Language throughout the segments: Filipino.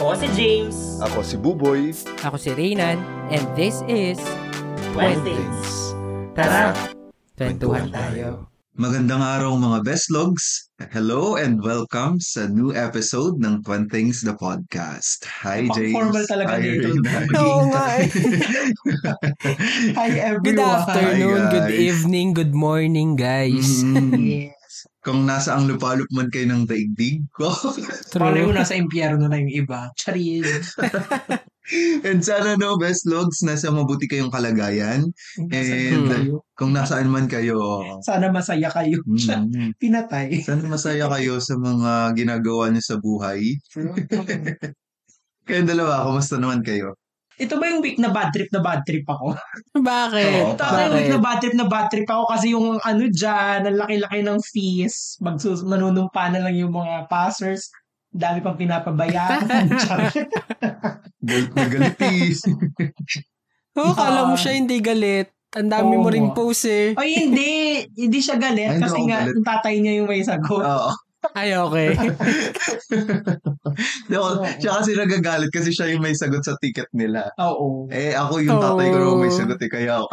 Ako si James. Ako si Buboy. Ako si Reynan, and this is Things. Tara! Twentuhan tayo. Magandang araw mga best logs. Hello and welcome sa new episode ng Twin Things the Podcast. Hi James. formal talaga Hi, dito. Reyna. Oo nga eh. Hi everyone. Good afternoon, Hi, good evening, good morning guys. Mm, Yes. Kung nasa ang lupalop man kayo ng daigdig ko. Malay mo nasa impyerno na yung iba. Charin. and sana no, best logs, nasa mabuti kayong kalagayan. And Hmm. kung nasaan man kayo, Sana masaya kayo. mm, Pinatay. sana masaya kayo sa mga ginagawa niyo sa buhay. Kayong dalawa, kumusta naman kayo? Ito ba yung week na bad trip na bad trip ako? Bakit? Oo, Ito ba yung week na bad trip na bad trip ako kasi yung ano dyan, ang laki-laki ng fees. Magsus manunumpa na lang yung mga passers. Dami pang pinapabayaran. Charin. Galit na galitis. Oo, kala mo siya hindi galit. Ang dami mo Oo. ring post eh. Ay, hindi. Hindi siya galit Ay, kasi nga galit. yung tatay niya yung may sagot. Oo. Ay, okay. Di ako, siya kasi nagagalit kasi siya yung may sagot sa ticket nila. Oo. Eh, ako yung tatay ko naman may sagot eh, kaya ako.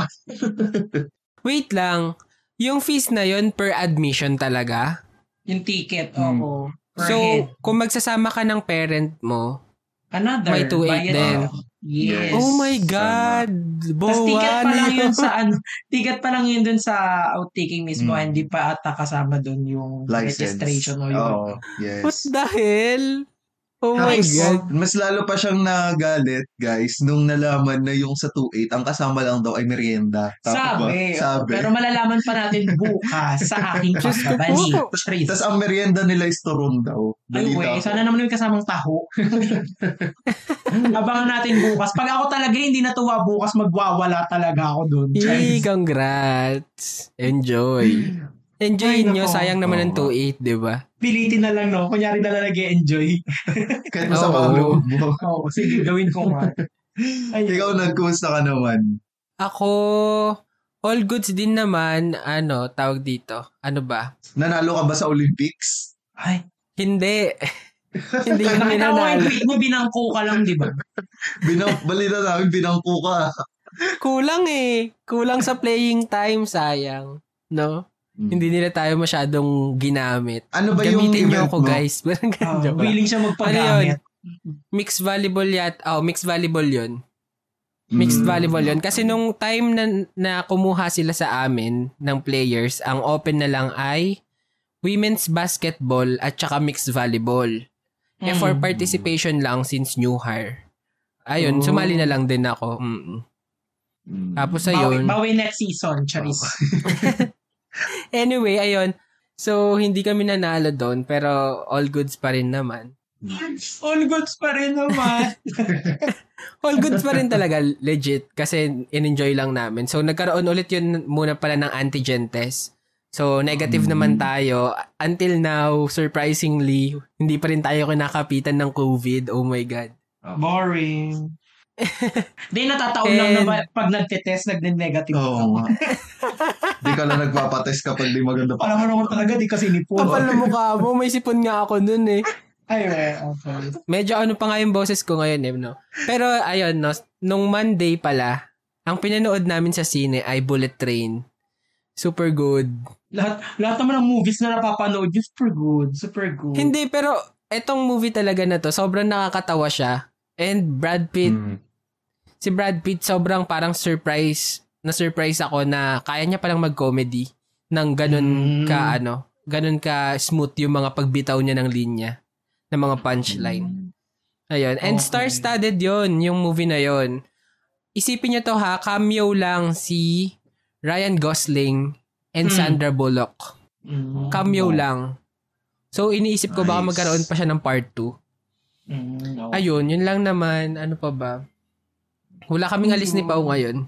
Wait lang. Yung fees na yon per admission talaga? Yung ticket, Hmm. oo. Per So, head. kung magsasama ka ng parent mo, Another. may 2.8 bayad din. ka. Yes. oh my God! Tapos ticket pa lang Bowan! yun sa ano, ticket pa lang yun dun sa outtaking mismo, Mm. hindi pa ata kasama dun yung License. registration o yun. Oo, yes. What the hell? Oh my Tapos, God. mas lalo pa siyang nagalit, guys, nung nalaman na yung sa 2.8, ang kasama lang daw ay merienda. Tama ba? Sabi, Sabi. Pero malalaman pa natin bukas sa aking. Charis. Tapos ang merienda nila is turon daw. Ay, ko. sana naman may kasamang taho. Abangan natin bukas. Pag ako talaga hindi natuwa bukas, magwawala talaga ako dun. Yay, congrats. Enjoy. Enjoy Ay, nyo. nako. Sayang naman ng Oo. 2.8, di ba? Pilitin na lang, no? Kunyari na lang nag-enjoy. Kahit masama ang loob mo. Oo, sige, gawin ko nga. Ikaw, nagkumusta ka naman? Ako, all goods din naman. Ano, tawag dito. Ano ba? Nanalo ka ba sa Olympics? Ay, Hindi. Hindi kami nakita ko yung nanalo. tweet mo, binangko ka lang, di ba? Binang, balita namin, binangko ka. Kulang eh. Kulang sa playing time, sayang. No? Hmm. Hindi nila tayo masyadong ginamit. Ano ba yung Gamitin event ako, mo? guys. Parang Oh, ganun. Joke lang. willing siya magpagamit. Mixed volleyball yat. Oh, mixed volleyball yun. Mixed Mm. volleyball yun. Kasi nung time na, na kumuha sila sa amin ng players, ang open na lang ay women's basketball at saka mixed volleyball. Eh for Mm. participation lang since new hire. Ayun, Oh. sumali na lang din ako. Mm. Mm. Tapos Bawi, ayun. bawi next season, Charis. Anyway, ayun. So, hindi kami nanalo doon, pero all goods pa rin naman. All goods pa rin naman. All goods pa rin talaga, legit. Kasi in-enjoy lang namin. So, nagkaroon ulit yun muna pala ng antigen test. So, negative Mm. naman tayo. Until now, surprisingly, hindi pa rin tayo kinakapitan ng COVID. Oh my God. Boring. Di natataon lang naman pag nagte-test, nag-negative. Oo nga. Di ka lang nagpapatest kapag di maganda pa. Alam mo naman talaga, di kasi nipon. Kapal na mukha mo. May sipon nga ako nun eh. Ay, okay. Medyo ano pa nga yung boses ko ngayon eh, no? Pero ayun, no? Nung Monday pala, ang pinanood namin sa sine ay Bullet Train. Super good. Lahat, lahat naman ng movies na napapanood, yun, super good, super good. Hindi, pero etong movie talaga na to, sobrang nakakatawa siya. And Brad Pitt, Mm. si Brad Pitt sobrang parang surprise, na surprise ako na kaya niya palang mag-comedy ng ganun Mm. ka ano, ganun ka smooth yung mga pagbitaw niya ng linya ng mga punchline. Ayun. And Okay. star-studded yon yung movie na yon. Isipin niyo to ha, cameo lang si Ryan Gosling and Hmm. Sandra Bullock. Mm. Cameo lang. So, iniisip ko baka Nice. magkaroon pa siya ng part 2. Mm, no. Ayun, yun lang naman. Ano pa ba? Wala kaming alis ni Pau ngayon.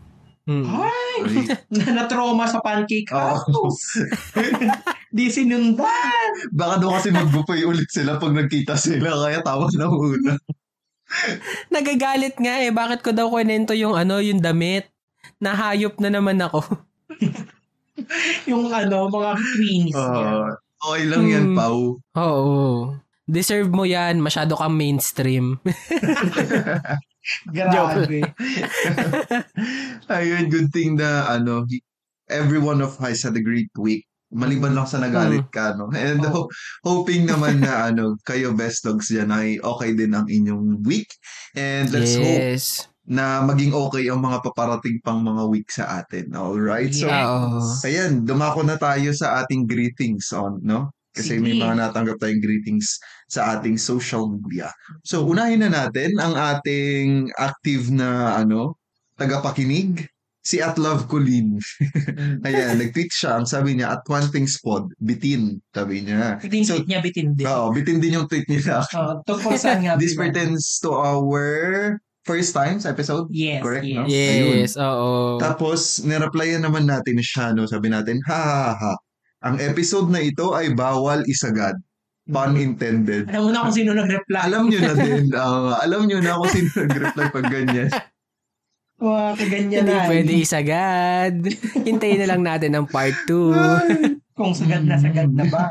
Hmm. Ay, na na-trauma sa pancake house. Di sinundan. Baka daw kasi mag-buffet ulit sila pag nagkita sila, kaya tawa na muna. Nagagalit nga eh. Bakit ko daw kunento yung ano, yung damit? Nahayop na naman ako. Yung ano, mga queens. Ah, okay lang yan, Hmm. Pau. Oo. Deserve mo yan. Masyado kang mainstream. Grabe. Ayun, good thing na, ano, he- every one of us had a great week. Maliban lang sa nagalit ka, no? And Oo. ho- hoping naman na, ano, kayo best dogs dyan ay okay din ang inyong week. And let's hope yes. na maging okay ang mga paparating pang mga week sa atin. Alright? So, Yes. Oo. ayan, dumako na tayo sa ating greetings on, no? Kasi may Sige. mga natanggap tayong greetings sa ating social media. So, unahin na natin ang ating active na, ano, tagapakinig, si At Love Colleen. Mm. Ayan, nag-tweet siya. Ang sabi niya, at one things pod, bitin, sabi niya. Bitin So, niya, bitin din. Oo, bitin din yung tweet niya. Oh, tungkol saan nga? This pertains to our first times episode. Yes, Correct, yes. no? Yes, oo. Tapos, nireplyan naman natin siya, no? Sabi natin, ha ha ha. Ang episode na ito ay bawal isagad. Pun intended. Alam mo na kung sino nag-reply. Alam nyo na din. ah, alam nyo na kung sino nag-reply pag ganyan. Wow, kaganyan Hindi na. pwede isagad. Hintayin na lang natin ang part 2. Kung sagad na sagad na ba?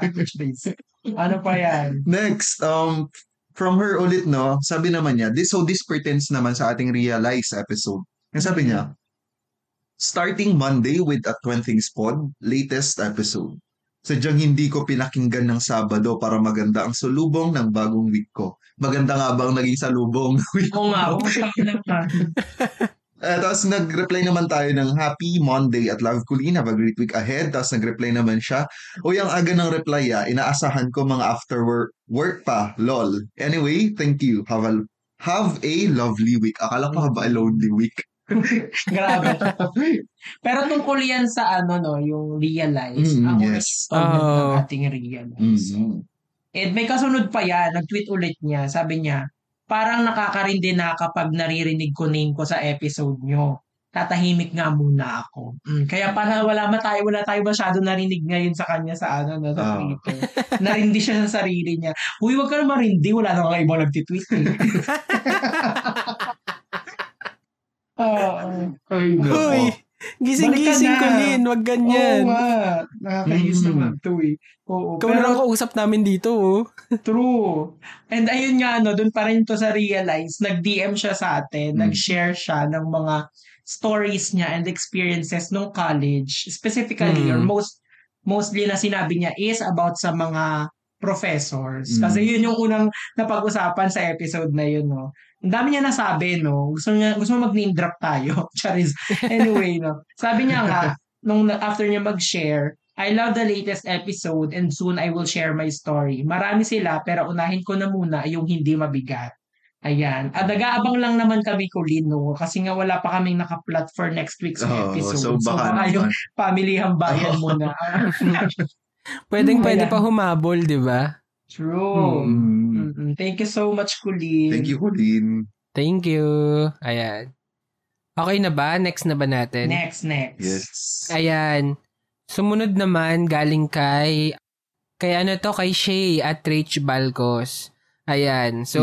Ano pa yan? Next, um, from her ulit, no? Sabi naman niya, this, so this pertains naman sa ating realize episode. Ang sabi niya, starting Monday with a Things Pod, latest episode. Sadyang hindi ko pinakinggan ng Sabado para maganda ang salubong ng bagong week ko. Maganda nga ba ang naging salubong ng week Oo nga, na ka. Eh, tapos nag-reply naman tayo ng Happy Monday at Love Colleen. Have a great week ahead. Tapos nag-reply naman siya. O yung aga ng reply ah, inaasahan ko mga after work, work pa. Lol. Anyway, thank you. Have a, have a lovely week. Akala ko have a lonely week. Grabe. Pero tungkol yan sa ano, no, yung realize. Mm, ang yes. installment ng Oh. ating realize. Mhm. And may kasunod pa yan, nag-tweet ulit niya, sabi niya, parang nakakarindi na kapag naririnig ko name ko sa episode nyo. Tatahimik nga muna ako. Mm, kaya para wala ma tayo, wala tayo masyado narinig ngayon sa kanya sa ano, no, sa Ah. Twitter. Narindi siya sa sarili niya. Uy, wag ka na marindi, wala na nga ibang nagtitweet. Eh. Oo. Ay, Hoy! Gising-gising ko din. Wag Oo ganyan. nga. Nakakainis Mm. naman to eh. Oo. Ikaw na lang kausap namin dito, oh. True. And ayun nga, no, dun pa rin to sa realize, nag-DM siya sa atin, Mm. nag-share siya ng mga stories niya and experiences nung college. Specifically, Mm. or most, mostly na sinabi niya is about sa mga professors. Mm. Kasi yun yung unang napag-usapan sa episode na yun, no. Ang dami niya nasabi, no. Gusto niya, gusto mo mag-name drop tayo. Charis. Anyway, no. Sabi niya nga, nung after niya mag-share, I love the latest episode and soon I will share my story. Marami sila pero unahin ko na muna yung hindi mabigat. Ayan. At nag-aabang lang naman kami Colleen, no? Kasi nga wala pa kaming nakaplot for next week's Oo, episode. so baka yung naman. family hambayan Oo. muna. Pwedeng pwede Ayan. pa humabol, di ba? True. Mm. Mm-mm. Thank you so much, Colleen. Thank you, Colleen. Thank you. Ayan. Okay na ba? Next na ba natin? Next, next. Yes. Ayan. Sumunod naman galing kay kay ano to kay Shay at Rach Balcos. Ayan. So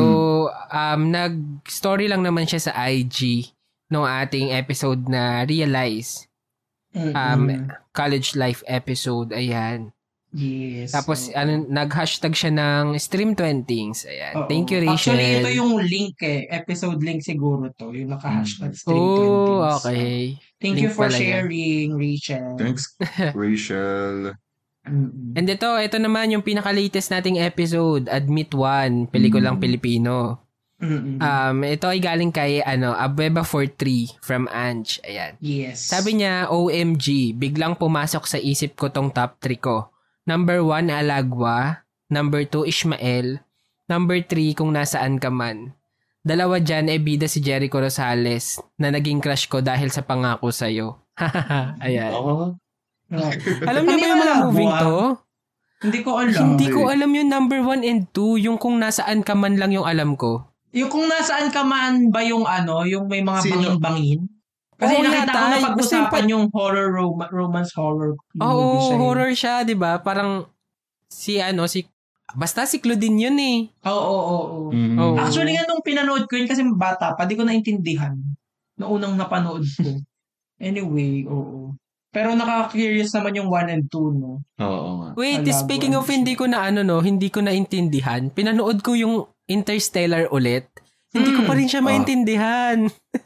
um nag-story lang naman siya sa IG nung ating episode na Realize Mm-mm. um college life episode. Ayan. Yes. Tapos Oo. ano nag-hashtag siya ng Stream Twentings. Ayan. Oo. Thank you Rachel. Actually, ito yung link eh. Episode link siguro to. Yung naka-hashtag stream Oh, 20s. okay. Thank you Link for pala yan. sharing, Rachel. Thanks, Rachel. And ito, ito naman yung pinaka-latest nating episode, Admit One, pelikulang Mm. Pilipino. Mm-mm. Um, ito ay galing kay ano, Abueva 43 from Ange. Ayan. yes. Sabi niya, OMG, biglang pumasok sa isip ko tong top 3 ko. Number 1, Alagwa. Number 2, Ishmael. Number 3, kung nasaan ka man. Dalawa dyan ay bida si Jericho Rosales na naging crush ko dahil sa pangako sa'yo. Ayan. Oo. Oh. Alam niyo ba yung mga Paniwala moving mo, to? Hindi ko alam. Hindi ko alam yung number 1 and 2, yung kung nasaan ka man lang yung alam ko. Yung kung nasaan ka man ba yung ano, yung may mga Sino? bangin-bangin? Kasi Oo nakita ko na pag-usapan pa- yung horror, rom- romance horror Oo, movie siya. eh. horror siya, 'di ba? Parang si ano, si basta si Claudine yun eh. Oo, oo, oo. Mm. Oo. Actually nga nung pinanood ko yun kasi bata pa, di ko naintindihan. Noong unang napanood ko. anyway, oo. Pero nakaka-curious naman yung 1 and 2, no? Oo nga. Wait, Alabo, speaking ano of hindi ko na ano no, hindi ko naintindihan. Pinanood ko yung Interstellar ulit. Hindi ko Hmm. pa rin siya Ah. maintindihan.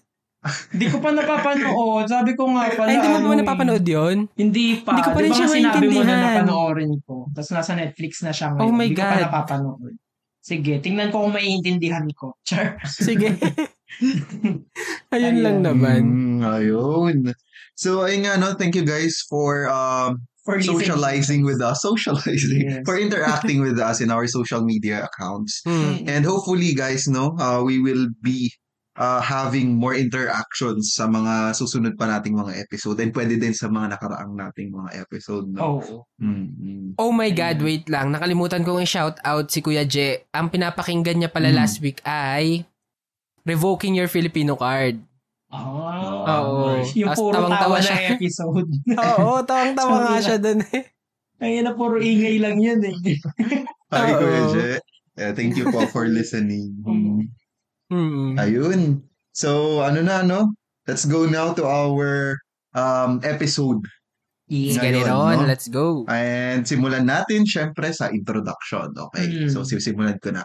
Hindi ko pa napapanood. Sabi ko nga pala. Ay, hindi mo ano ba eh. napapanood yun? Hindi pa. Hindi ko pa rin Di ba siya sinabi mo na maintindihan. napanoorin ko. Tapos nasa Netflix na siya ngayon. Oh my Hindi ko God. pa napapanood. Sige, tingnan ko kung maiintindihan ko. Char. Sige. Ayun Ayun. lang naman. Mm, ayun. So, ayun nga, no? Thank you guys for um, For socializing with us. Socializing. Yes. For interacting with us in our social media accounts. Hmm. And hopefully, guys, no, uh, we will be uh, having more interactions sa mga susunod pa nating mga episode and pwede din sa mga nakaraang nating mga episode. No? Oo. Mm, mm. Oh my God, wait lang. Nakalimutan kong i-shout out si Kuya J. Ang pinapakinggan niya pala Hmm. last week ay Revoking Your Filipino Card. Ah. Oo. Yung Tapos puro tawang-tawa tawa na siya. episode. Oo, tawang-tawa nga na. siya dun eh. Ayun na, puro ingay lang yun eh. Hi. Kuya Je. Yeah, thank you po for listening. Mm. Hmm. Ayun. So, ano na, no? Let's go now to our um, episode. Let's Yeah. get it on. no? Let's go. And simulan natin, syempre, sa introduction. Okay? Mm. So, sisimulan ko na.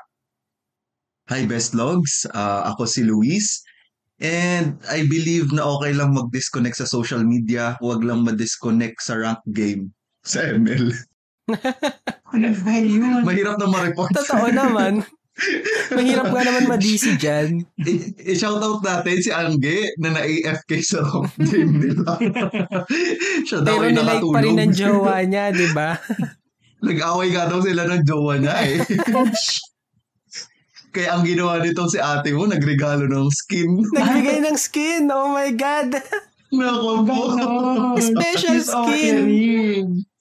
Hi, Best Logs. Uh, ako si Luis. And I believe na okay lang mag-disconnect sa social media. Huwag lang ma-disconnect sa rank game sa ML. Ano ba yun? Mahirap na ma-report. Totoo naman. Mahirap nga naman ma-DC dyan. I- I-shoutout natin si Angge na na-AFK sa rank game nila. Siya daw Pero ay nilike pa rin nakatulog. ng jowa niya, di ba? Nag-away nga daw sila ng jowa niya eh. Kaya ang ginawa nito si ate mo, nagregalo ng skin. Nagbigay ng skin. Oh my God. Nako po. Ganon. Special skin.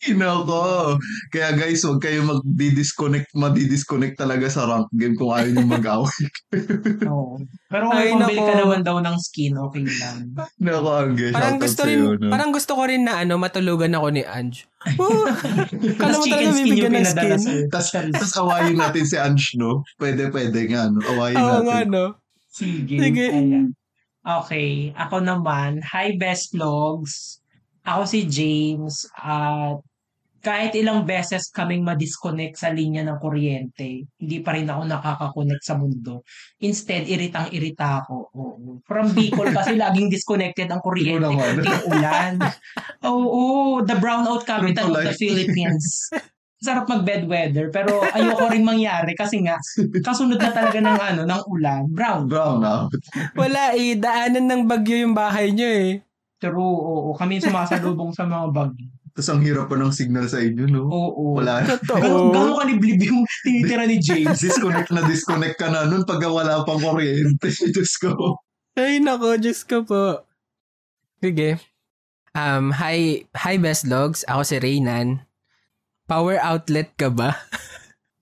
Nako. Kaya guys, huwag kayo mag-disconnect, madi-disconnect talaga sa rank game kung ayaw nyo mag-away. Oo. Pero kung pambili ka naman daw ng skin, okay lang. Nako, Angge. Parang gusto sa'yo, rin, no? parang gusto ko rin na ano, matulugan ako ni Ange. Oh, kala mo talaga bibigyan yung ng pinadala skin. Tapos, tapos awayin natin si Ange, no? Pwede, pwede nga, no? Awayin Oo natin. nga, no? Sige. Sige. Ayan. Okay. Ako naman, hi best vlogs. Ako si James at kahit ilang beses kaming madisconnect sa linya ng kuryente, hindi pa rin ako nakakakonect sa mundo. Instead, iritang-irita ako. Oo. From Bicol kasi laging disconnected ang kuryente. Kunting ulan. Oo, the brownout capital of the. Philippines. Sarap mag-bed weather, pero ayoko rin mangyari kasi nga, kasunod na talaga ng ano, ng ulan. Brown. Brown out. Wala eh, daanan ng bagyo yung bahay niyo eh. True, oo. Kami sumasalubong sa mga bag. Tapos ang hirap pa ng signal sa inyo, no? Oo. Wala. Totoo. Gano'n kaniblib yung tinitira ni James. disconnect na disconnect ka na nun pagka wala pang kuryente. Diyos ko. Ay, nako, Diyos ko po. Sige. Um, hi, hi best logs. Ako si Reynan. Power outlet ka ba?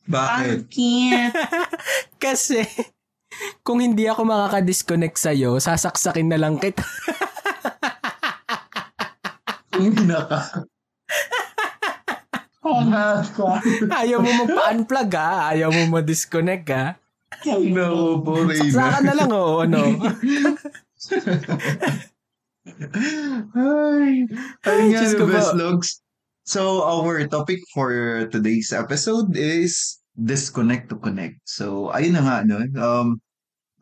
Bakit? Bakit? Kasi, kung hindi ako makaka-disconnect sa'yo, sasaksakin na lang kita. Hindi na ka. Ayaw mo magpa-unplug ha? Ayaw mo ma-disconnect ha? No, po, Reyna. Saksakan na lang o ano? Ay, nga, Diyos ko po. best logs. So, our topic for today's episode is disconnect to connect. So, ayun na nga, no? Um,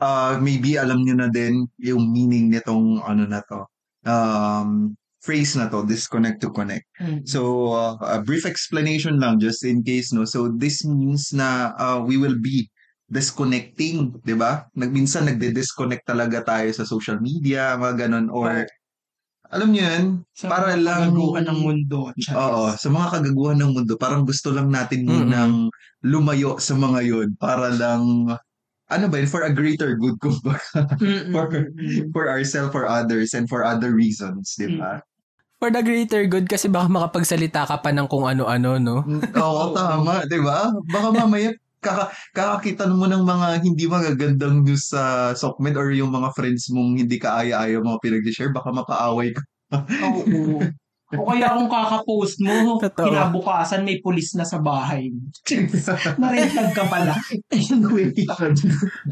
uh, maybe alam nyo na din yung meaning nitong ano na to. Um, phrase na to, disconnect to connect. Mm. So, uh, a brief explanation lang just in case, no? So, this means na uh, we will be disconnecting, di ba? Nagminsan nagde-disconnect talaga tayo sa social media, mga ganon, or alam niyo yun, Sa para mga lang kagaguhan ng mundo. Charis. Oo, sa mga kagaguhan ng mundo, parang gusto lang natin munang lumayo sa mga yun para lang ano ba yun, for a greater good kumbaga, Mm, mm, for, mm, mm. for ourselves, for others, and for other reasons, di ba? For the greater good kasi baka makapagsalita ka pa ng kung ano-ano, no? Oo, tama, 'di ba? Baka mamaya kaka kakakita mo ng mga hindi magagandang news sa Sokmed or yung mga friends mong hindi ka aya-aya mga pinag-share, baka mapaaway ka. Oo. O kaya kung kaka-post mo, Totoo. kinabukasan may pulis na sa bahay. Narentag ka pala. Anyway.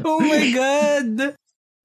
Oh my God!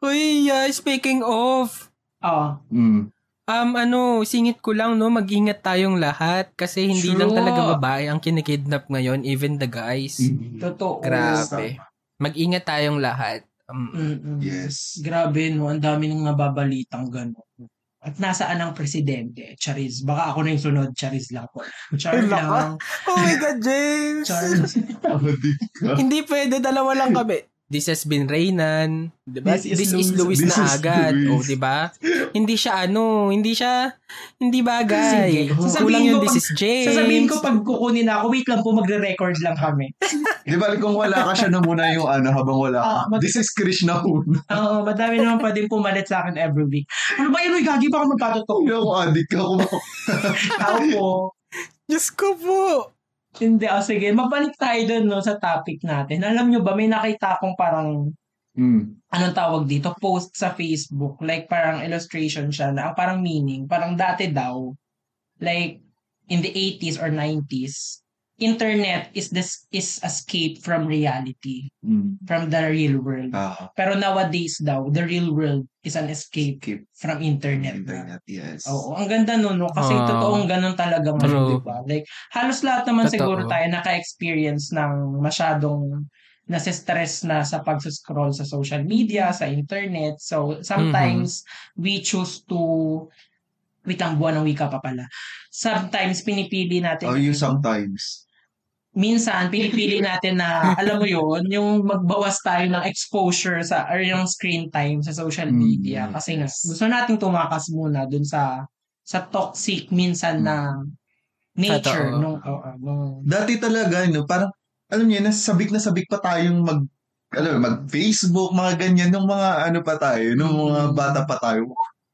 Uy, yeah, speaking of, Ah, Mm. Um, ano, singit ko lang, no, mag-ingat tayong lahat kasi hindi lang True. talaga babae ang kinikidnap ngayon, even the guys. totoo. Grabe. Mag-ingat tayong lahat. Um, Mm-mm. Yes. Grabe, no? Ang dami nang nababalitang gano'n. At nasaan ang presidente? Charis. Baka ako na yung sunod. Charis lang po. Char lang. oh my God, James! Ka. Hindi pwede, dalawa lang kami. This has been Reynan. Diba? This This is is, Luis This na is agad. Luis. O, diba? Hindi siya ano, hindi siya, hindi bagay. Sige. Kulang yung this pag- is James. Sasabihin ko pag kukunin na ako, wait lang po, magre-record lang kami. Di ba kung wala ka siya na muna yung ano habang wala ka. Ah, mag- This is Krishna Hun. Oo, madami naman pwedeng pumalit sa akin every week. Ano ba yun, Uy, Gagi? Baka magkatotoo. Hindi ako adik ka. Kung Tao po. Diyos ko po. Hindi, oh, sige. Mabalik tayo dun no, sa topic natin. Alam nyo ba, may nakita akong parang mm. anong tawag dito, post sa Facebook, like parang illustration siya na ang parang meaning, parang dati daw, like in the 80s or 90s, internet is this is escape from reality, Mm. from the real world. Ah, Pero nowadays daw, the real world is an escape Escape. from internet. na. internet, yes. Oo, ang ganda nun, no? Kasi Ah. totoong ganun talaga True. di ba? Like, halos lahat naman Totoo. siguro tayo naka-experience ng masyadong nasa-stress na sa pag-scroll sa social media, sa internet. So, sometimes we choose to wait lang, buwan ng wika pa pala. Sometimes pinipili natin Oh, you sometimes. minsan pinipili natin na alam mo yon yung magbawas tayo ng exposure sa or yung screen time sa social Mm, media kasi nga yes. gusto nating tumakas muna dun sa sa toxic minsan na nature Totoo. nung oo, nung Dati talaga, no, parang, alam niyo, nasabik na sabik pa tayong mag, alam mo, mag-Facebook, mga ganyan, nung mga ano pa tayo, nung mga Mm. bata pa tayo.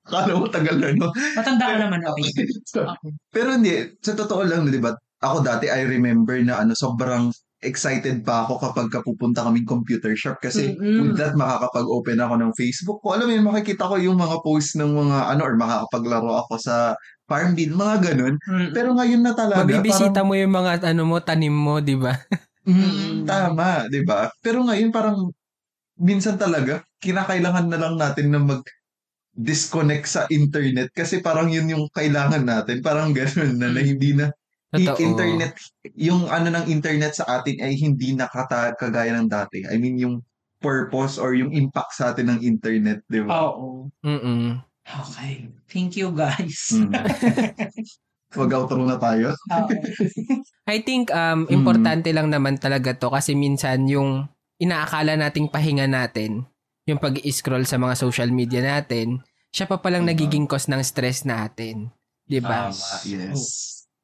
Kala mo tagal na, no? matanda ka naman okay. Pero hindi, sa totoo lang, di ba? Ako dati, I remember na ano, sobrang excited pa ako kapag kapupunta kaming computer shop kasi Mm-mm. with that makakapag-open ako ng Facebook ko. Alam mo yun, makikita ko yung mga post ng mga ano or makakapaglaro ako sa Farmville, mga ganun. Mm. Pero ngayon na talaga, Mabibisita mo yung mga ano mo, tanim mo, di ba? Mm, tama, 'di ba? Pero ngayon parang minsan talaga kinakailangan na lang natin na mag disconnect sa internet kasi parang yun yung kailangan natin. Parang gano'n na, na hindi na Totoo. internet yung ano ng internet sa atin ay hindi nakata kagaya ng dati. I mean yung purpose or yung impact sa atin ng internet, 'di ba? Oo. Mm-mm. Okay. Thank you guys. Mm. Mag-outro na tayo. I think um Mm. importante lang naman talaga to kasi minsan yung inaakala nating pahinga natin, yung pag-scroll sa mga social media natin, siya pa palang Mhm. nagiging cause ng stress natin. 'Di ba? Tama, yes.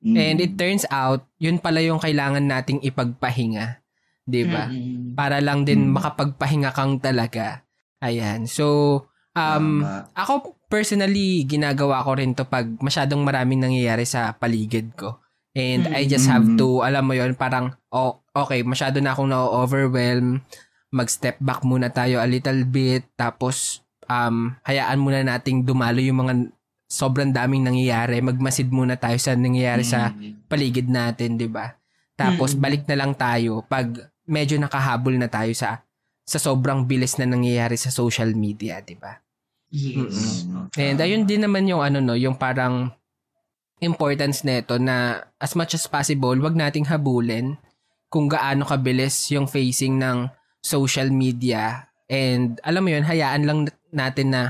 And Mm. it turns out, yun pala yung kailangan nating ipagpahinga. 'Di ba? Mm-mm. Para lang din Mm. makapagpahinga kang talaga. Ayan. So, um, Tama. ako personally, ginagawa ko rin to pag masyadong maraming nangyayari sa paligid ko. And I just have Mm. to, alam mo yon parang, oh, okay, masyado na akong na-overwhelm. Mag-step back muna tayo a little bit. Tapos, um, hayaan muna nating dumalo yung mga sobrang daming nangyayari. Magmasid muna tayo sa nangyayari sa Mm. paligid natin, 'di ba? Tapos Mm. balik na lang tayo pag medyo nakahabol na tayo sa sa sobrang bilis na nangyayari sa social media, 'di ba? Yes. Mm. And ayun din naman yung ano no, yung parang importance nito na as much as possible, wag nating habulin kung gaano kabilis yung facing ng social media and alam mo yun, hayaan lang natin na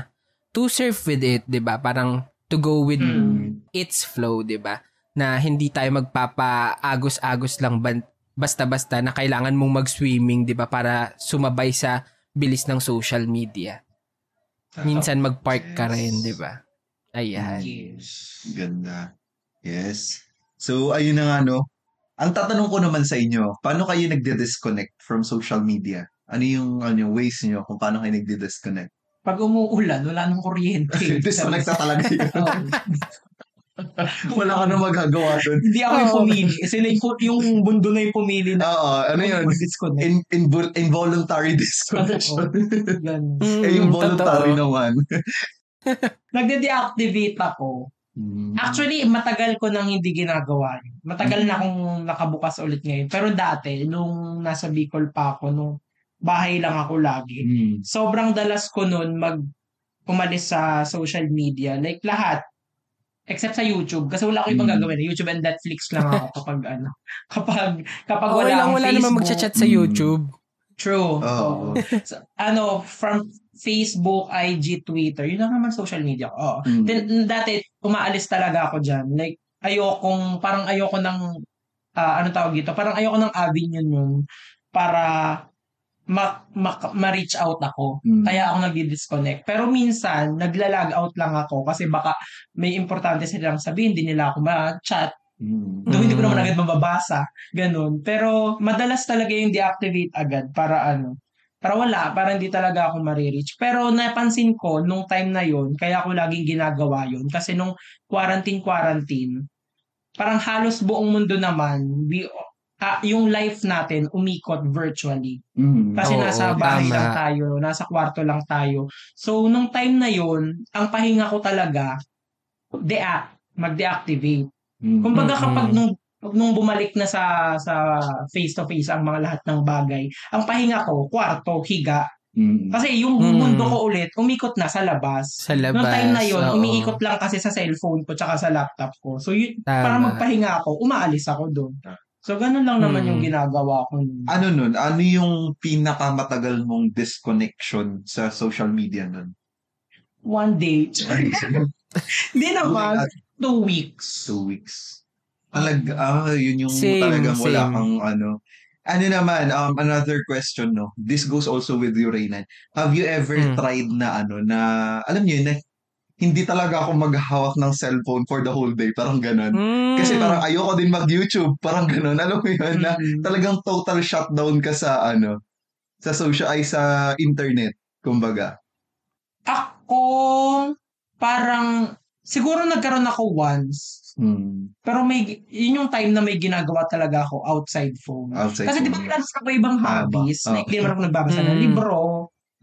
to surf with it, 'di ba? Parang to go with Mm. its flow, 'di ba? Na hindi tayo magpapa-agos-agos lang ban- basta-basta na kailangan mong mag-swimming, 'di ba, para sumabay sa bilis ng social media. Minsan mag-park ka Yes. rin, 'di ba? Ayan. Yes. Ganda. Yes. So, ayun na nga, no? Ang tatanong ko naman sa inyo, paano kayo nagde-disconnect from social media? Ano yung ano, ways niyo kung paano kayo nagde-disconnect? Pag umuulan, wala nang kuryente. Disconnect na talaga yun. Wala ka na magagawa doon. Hindi ako yung pumili. Sila yung, yung mundo na yung pumili na Oo, ano yun? Disconnect. In, invol- involuntary disconnection. Ganun. eh, yung Mm, voluntary naman. Nagde-deactivate ako. Mm. Actually, matagal ko nang hindi ginagawa yun. Matagal na akong nakabukas ulit ngayon. Pero dati, nung nasa Bicol pa ako, nung bahay lang ako lagi, Mm. sobrang dalas ko nun mag umalis sa social media. Like lahat. Except sa YouTube. Kasi wala ko ibang Mm. gagawin. YouTube and Netflix lang ako kapag ano. Kapag, kapag Okay wala lang, ang wala Facebook. naman magchat-chat sa Mm. YouTube. True. Oo. So, ano, from Facebook, IG, Twitter, yun lang naman social media ko. Oo. Mm. Then, dati, umaalis talaga ako dyan. Like, ayokong, parang ayoko ng, ah, ano tawag dito, parang ayoko ng avenue yun para ma, ma, ma-reach out ako. Mm. Kaya ako nag-disconnect. Pero minsan, nagla-log out lang ako kasi baka may importante silang sabihin, hindi nila ako ma-chat. Mm. Though hindi ko Mm. naman agad mababasa. Ganun. Pero madalas talaga yung deactivate agad para ano. Para wala, para hindi talaga ako marireach. Pero napansin ko, nung time na yon kaya ako laging ginagawa yon Kasi nung quarantine-quarantine, parang halos buong mundo naman, we, ah, yung life natin umikot virtually. Mm. Kasi Oo, nasa bahay tama. lang tayo, nasa kwarto lang tayo. So, nung time na yon ang pahinga ko talaga, deact, mag-deactivate. Mm. Kumbaga Mm-mm. kapag nung nung bumalik na sa sa face to face ang mga lahat ng bagay, ang pahinga ko kwarto, higa. Mm. Kasi yung Mm. mundo ko ulit umikot na sa labas. Sa labas. Noong time na yon, oo. umiikot lang kasi sa cellphone ko tsaka sa laptop ko. So yun, Tama. para magpahinga ako, umaalis ako doon. So ganun lang naman Mm. yung ginagawa ko. nun. Ano nun? Ano yung pinakamatagal mong disconnection sa social media nun? One day. Hindi naman. Two weeks. two weeks. Talag, ah, yun yung Same, talagang wala same. kang ano. Ano naman, um, another question, no? This goes also with you, Reynan. Have you ever Mm. tried na ano, na, alam niyo, yun, na hindi talaga ako maghahawak ng cellphone for the whole day. Parang ganun. Mm. Kasi parang ayoko din mag-YouTube. Parang ganun. Alam mo yun, na Mm. talagang total shutdown ka sa ano, sa social, ay sa internet, kumbaga. Ako, parang, siguro nagkaroon ako once. Hmm. Pero may, yun yung time na may ginagawa talaga ako outside phone. Outside Kasi di ba meron ako ibang hobbies. Oo. Like, di naman ako nagbabasa ng Mm. libro.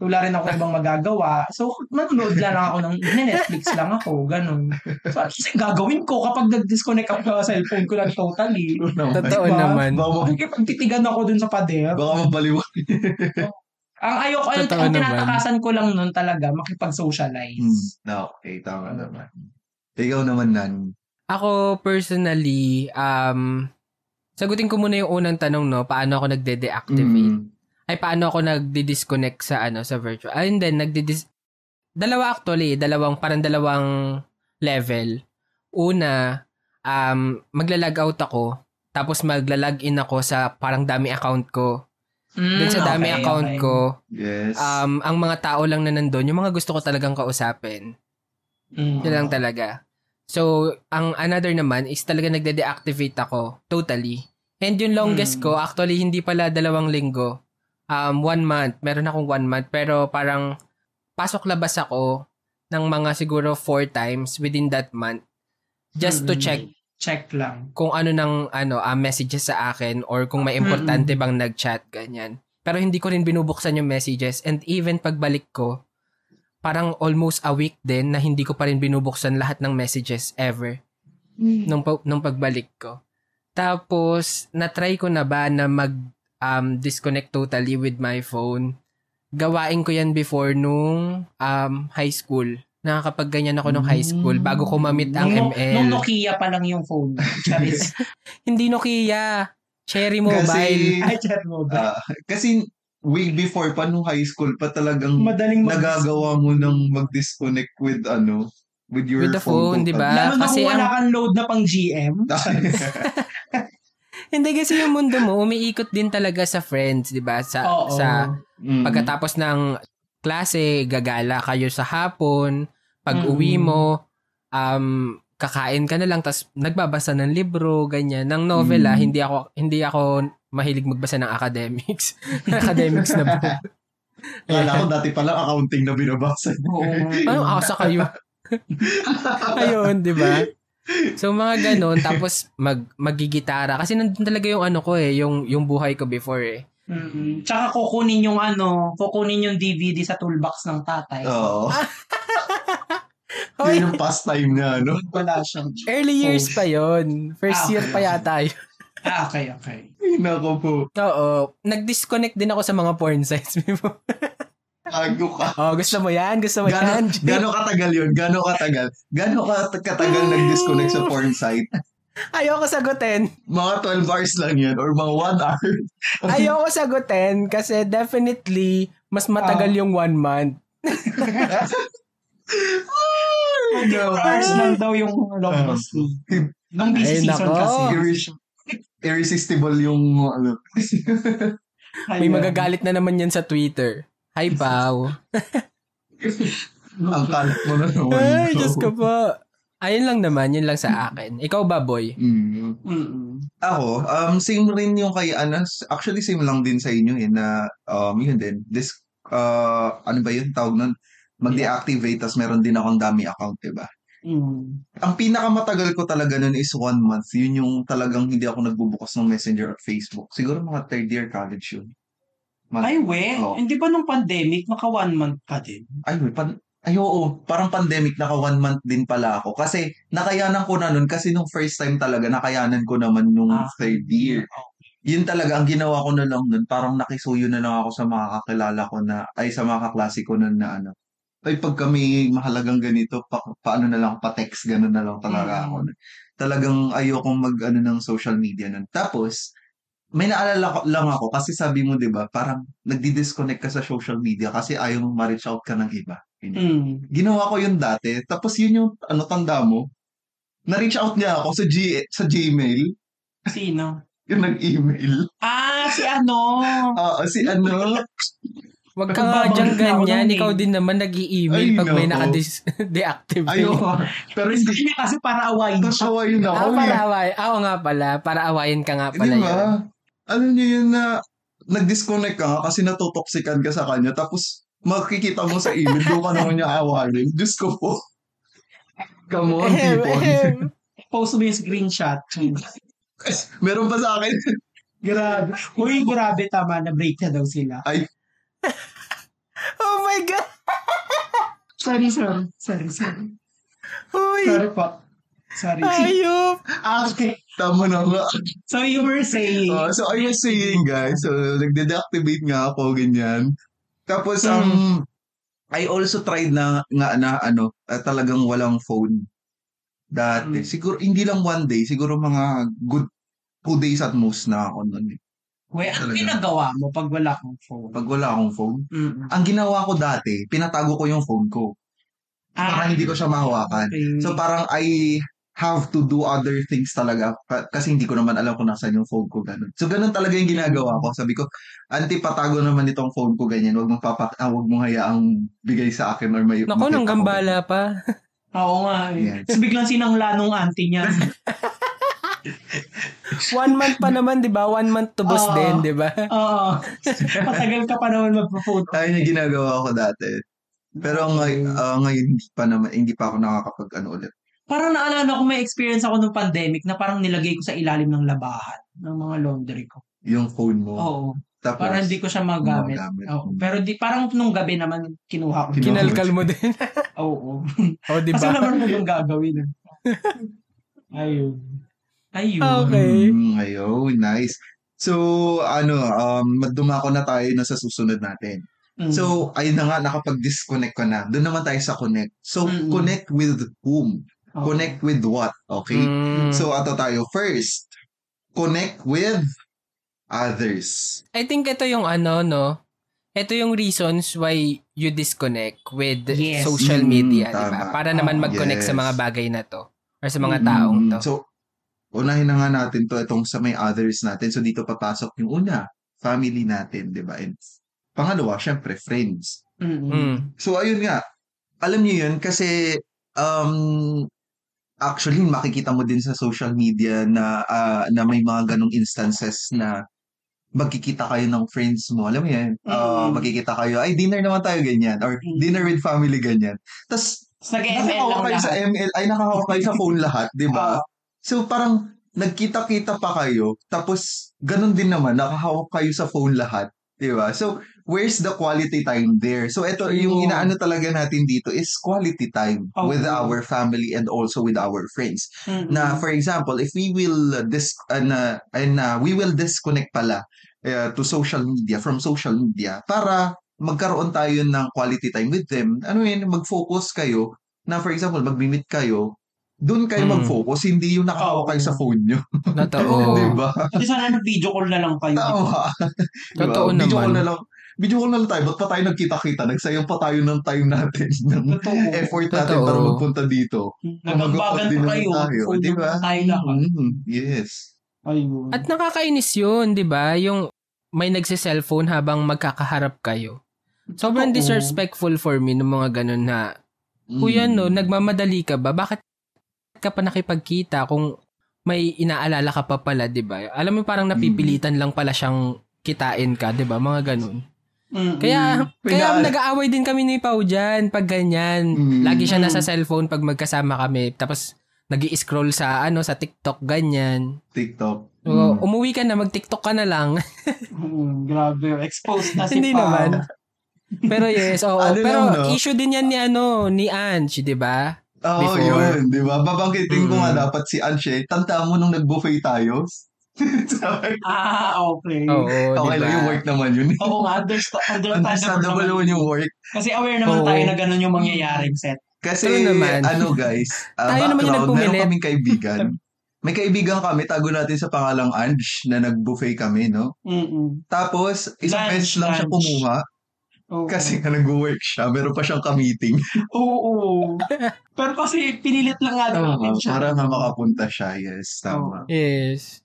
Wala rin ako ibang magagawa. So, manonood lang ako ng Netflix lang ako. Ganun. So, kasi gagawin ko kapag nag-disconnect ako sa cellphone ko lang totally. Totoo Diba? naman. Makikipagtitigan ako dun sa pader. baka mabaliwan. Ang ayoko, ang, ang tinatakasan ko lang nun talaga, makipag-socialize. Hmm. No, okay, tama naman. Ikaw naman, Nan. Ako personally, um, sagutin ko muna yung unang tanong, no? Paano ako nagde-deactivate? Mm. Ay, paano ako nagdi-disconnect sa, ano, sa virtual? Ay, and then, nagdi-dis... Dalawa actually, dalawang, parang dalawang level. Una, um, magla-log out ako, tapos magla-log in ako sa parang dami account ko. Mm, Dun sa dami okay, account okay. ko, Yes. um, ang mga tao lang na nandun, yung mga gusto ko talagang kausapin. Mm. Yun lang talaga. So, ang another naman is talaga nagde-deactivate ako totally. And yung longest Mm. ko, actually, hindi pala dalawang linggo. Um, one month. Meron akong one month. Pero parang pasok-labas ako ng mga siguro four times within that month. Just to Mm. check Check lang. kung ano ng ano, ah, messages sa akin or kung may importante Mm. bang nag-chat, ganyan. Pero hindi ko rin binubuksan yung messages. And even pagbalik ko, parang almost a week din na hindi ko pa rin binubuksan lahat ng messages ever nung, pa- nung pagbalik ko. Tapos, na-try ko na ba na mag um, disconnect totally with my phone? Gawain ko yan before nung um, high school. Nakakapag ganyan ako nung high school bago ko mamit ang nung, ML. Nung Nokia pa lang yung phone. Charis. Hindi Nokia. Cherry Mobile. Kasi, Ay, chat mo ba? ah, kasi way before pa nung high school pa talagang Madaling mag- nagagawa mo ng mag-disconnect with ano, with your With the phone, di ba? Lalo na kasi kung wala ang- kang load na pang GM. Hindi kasi yung mundo mo, umiikot din talaga sa friends, di ba? Sa, Oo. sa Mm. pagkatapos ng klase, gagala kayo sa hapon. Pag Mm. uwi mo, um, kakain ka na lang, tapos nagbabasa ng libro, ganyan. Ng novela, Mm. hindi ako hindi ako mahilig magbasa ng academics. academics na book. Kala ko dati pala accounting na binabasa. Oo. Ano, asa kayo? Ayun, di ba? So mga ganun, tapos mag magigitara kasi nandun talaga yung ano ko eh, yung yung buhay ko before eh. Mm-mm. Tsaka kukunin yung ano, kukunin yung DVD sa toolbox ng tatay. Oo. Hoy, Yun yung pastime niya, no? Wala siyang... early years Oh. pa yon. First Ah, year pa yata yun. Ah, okay, okay. Ay, nako po. Oo. Nag-disconnect din ako sa mga porn sites before. Tago ka. oh, gusto mo yan? Gusto mo yan? Gano, gano katagal yun? Gano katagal? Gano ka- katagal nag-disconnect sa porn site? Ayoko sagutin. Mga 12 hours lang yan or mga 1 hour. Ayoko sagutin kasi definitely mas matagal Ah. yung one month. Four hours lang daw yung longest uh, Nung busy Ay, season nako. kasi. Irres- irresistible yung ano. May magagalit na naman yan sa Twitter. Hi, Pao. Ang kalat mo na naman. Ay, Diyos ko po. Ayun lang naman, yun lang sa akin. Ikaw ba, boy? Mm. Mm-mm. Ako, um, same rin yung kay Anas. Actually, same lang din sa inyo eh, na, um, yun din. This, uh, ano ba yun? Tawag nun? Mag-deactivate, tas meron din akong dami account, diba? Mm. Ang pinakamatagal ko talaga nun is one month. Yun yung talagang hindi ako nagbubukas ng Messenger at Facebook. Siguro mga third year college yun. Month. Ay, we. Oo. Hindi ba nung pandemic, naka one month ka din? Ay, wait, pan- ay, oo, parang pandemic, naka one month din pala ako. Kasi, nakayanan ko na nun, kasi nung first time talaga, nakayanan ko naman nung Ah. third year. Yun talaga, ang ginawa ko na lang nun, parang nakisuyo na lang ako sa mga kakilala ko na, ay sa mga kaklase ko nun na ano, ay pag kami mahalagang ganito, pa, paano na lang, pa-text, gano'n na lang talaga Mm. ako. Talagang ayokong mag, ano, ng social media nun. Tapos, may naalala ko, lang ako, kasi sabi mo, di ba, parang nagdi-disconnect ka sa social media kasi ayaw mong ma-reach out ka ng iba. Mm. Ginawa ko yun dati. Tapos yun yung, ano, tanda mo, na-reach out niya ako sa, G, sa Gmail, Sino? yung nag-email. Ah, si ano? Oo, si ano, Wag ka nga dyan na ganyan. Ikaw din naman nag-i-email Ay, pag may naka-deactivate. ayoko. Pero hindi, kasi para awayin siya. natawa yun ako. Ah, para eh. away. Ah, oo nga pala. Para awayin ka nga Di pala ba? Alam niyo yun na, nag-disconnect ka kasi natutoksikan ka sa kanya. Tapos, makikita mo sa email, doon ka naman niya awarin. Diyos ko po. Come on, people. Post mo yung screenshot. Meron pa sa akin. grabe. Uy, grabe tama. Na-break na daw sila. Oh my God! Sorry, sorry. Sorry, sorry. Uy! Sorry po. Sorry. Ayop! Ah, okay. Tama na nga. So you were saying, Uh, so, I was saying, guys, so, nag-deactivate nga ako, ganyan. Tapos, um, I also tried na, nga na, ano, uh, talagang walang phone. Dati. Mm. Siguro, hindi lang one day, siguro mga good two days at most na ako nun. eh. we, ano ginagawa mo pag wala kang phone? Pag wala akong phone. Mm. Ang ginawa ko dati, pinatago ko yung phone ko. Para hindi ko siya mahawakan. Ah, okay. So, parang I have to do other things talaga ka- kasi hindi ko naman alam kung nasaan yung phone ko ganun. So ganun talaga yung ginagawa ko. Sabi ko, anti patago naman itong phone ko ganyan. Wag mong papak ah, wag mong hayaang bigay sa akin or may Naku, makita nang ko gambala pa. Oo nga. Eh. Yan. Tapos biglang sinangla nung auntie niya. One month pa naman, di ba? One month to boss Oo. din, di ba? Oo. Matagal ka pa naman magpo-photo. Ayun yung ginagawa ko dati. Pero ngay, ah, ngayon hindi pa naman hindi pa ako nakakapag ano ulit. Parang naalala ko may experience ako nung pandemic na parang nilagay ko sa ilalim ng labahan ng mga laundry ko. Yung phone mo. Oo. Tapos Para hindi ko siya magamit. Magamit. Oo. Pero di, parang nung gabi naman kinuha ko. Kinalkal mo din. Oo. o, di Kasi ba? naman mo yung gagawin. eh. Ayun. Ayun. Okay. Mm, ayun, nice. So, ano, um, dumako na tayo na sa susunod natin. Mm. So, ayun na nga, nakapag-disconnect ka na. Doon naman tayo sa connect. So, Mm. connect with whom? Connect with what? Okay? Mm. So, ato tayo. First, connect with others. I think ito yung ano, no? Ito yung reasons why you disconnect with Yes. social Mm, media, di tama. ba? Para naman mag-connect sa Yes. mga bagay na to. Or sa mga Mm, taong to. So, unahin na nga natin to itong sa may others natin. So, dito papasok yung una, family natin, di ba? And pangalawa, syempre, friends. Mm-mm. Mm. So, ayun nga. Alam niyo yun kasi um, actually makikita mo din sa social media na ah, na may mga ganong instances na magkikita kayo ng friends mo. Alam mo yan? Ah, Mm. magkikita kayo, ay dinner naman tayo ganyan or Mm. dinner with family ganyan. Tapos nakakawak kayo sa lahat. ML, ay nakakawak kayo sa phone lahat, di ba? Oo. So parang nagkita-kita pa kayo, tapos ganun din naman, nakahawak kayo sa phone lahat, di ba? So, where's the quality time there? So, ito, yung Oo. inaano talaga natin dito is quality time Oo. with our family and also with our friends. Mm-mm. Na, for example, if we will uh, dis uh, na, and uh, we will disconnect pala uh, to social media, from social media, para magkaroon tayo ng quality time with them. Ano yun, mag-focus kayo na, for example, mag-meet kayo, doon kayo Mm. mag-focus, hindi yung nakahawak Oo. kayo sa phone nyo. Totoo. Di ba? Hindi sana nag-video call na lang kayo. Tama. Diba? Totoo Video naman. call na lang. Video call na lang tayo. Ba't pa tayo nagkita-kita? Nagsayang pa tayo ng time natin, ng Totoo. effort natin Totoo. para magpunta dito. Nagagbagan din pa kayo. tayo, Phone di na ba? tayo lahat. Mhm. Yes. Ayun. At nakakainis yun, di ba? Yung may nagsi-cellphone habang magkakaharap kayo. Sobrang Totoo. disrespectful for me ng mga ganun na, Mm. Kuya, no, nagmamadali ka ba? Bakit ka pa nakipagkita kung may inaalala ka pa pala, di ba? Alam mo, parang napipilitan lang pala siyang kitain ka, di ba? Mga ganun. Mm-mm. Kaya, kaya nag-aaway din kami ni Pau dyan pag ganyan. Mm. Lagi siya Mm. nasa cellphone pag magkasama kami. Tapos, nag scroll sa ano sa TikTok, ganyan. TikTok. So, Mm. umuwi ka na, mag-TikTok ka na lang. Mm, grabe. Exposed na si Hindi Pao. naman. Pero yes, oo. Ano Pero lang, no? issue din yan ni ano, ni Ange, di ba? Oo, Before. yun. Di ba? Babangkitin ko Mm. nga dapat si Anshe. Tanda mo nung nag-buffet tayo? Ah, okay. Oo, okay di lang ba? yung work naman yun. Oo nga, understand, understandable Understandable naman. naman yung work. Kasi aware naman Oo. tayo na ganun yung mangyayaring set. Kasi, naman. ano guys, uh, Tayo naman yung nagpumilit. meron kaming kaibigan. May kaibigan kami, tago natin sa pangalang Ange, na nag-buffet kami, no? Mm-mm. Tapos, isang Lunch, beses lang siya lunch. kumuha Oo. kasi nga nag-work siya. Meron pa siyang ka-meeting. Oo. Pero kasi pinilit lang nga natin siya. para nga makapunta siya. Yes, tama. Yes.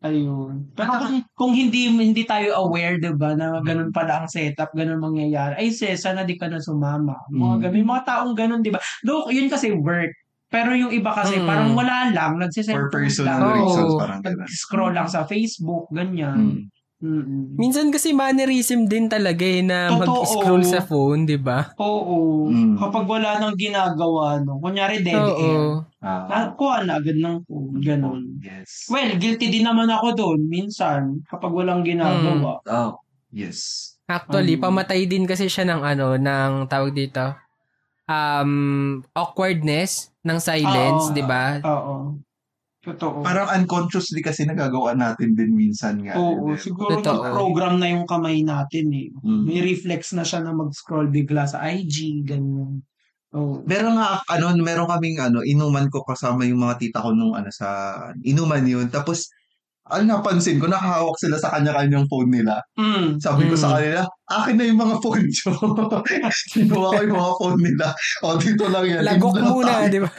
Ayun. Pero kung, kung hindi hindi tayo aware, 'di ba, na ganun pala ang setup, ganun mangyayari. Ay, sis, sana di ka na sumama. Mga Mm. ganun, mga taong ganun, 'di ba? Though yun kasi work. Pero yung iba kasi Mm. parang wala lang, For nagsiselfone personal lang. Oo. reasons, parang gano'n. Nag-scroll lang sa Facebook, ganyan. Mm. Mm-mm. Minsan kasi mannerism din talaga eh na Totoo. mag-scroll sa phone, di ba? Oo. Mm. Kapag wala nang ginagawa, no? Kunyari dead air. Oo. Ah, Ah, kuha na agad ng phone. Ganun. yes. Well, guilty din naman ako doon minsan kapag walang ginagawa. Oh, yes. Actually, Um, pamatay din kasi siya ng ano, ng tawag dito, um, awkwardness ng silence, Oo. di ba? Oo. Totoo. Parang unconsciously kasi nagagawa natin din minsan nga. Oo, Then, siguro Totoo. program na yung kamay natin eh. Mm. May reflex na siya na mag-scroll bigla sa IG, ganyan. Oh. Meron nga, ano, meron kaming, ano, inuman ko kasama yung mga tita ko nung, ano, sa, inuman yun. Tapos, ano, napansin ko, nakahawak sila sa kanya-kanyang phone nila. Mm. Sabi ko Mm. sa kanila, akin na yung mga phone nyo. Kinuha ko yung mga phone nila. O, dito lang yan. Lagok muna, di ba?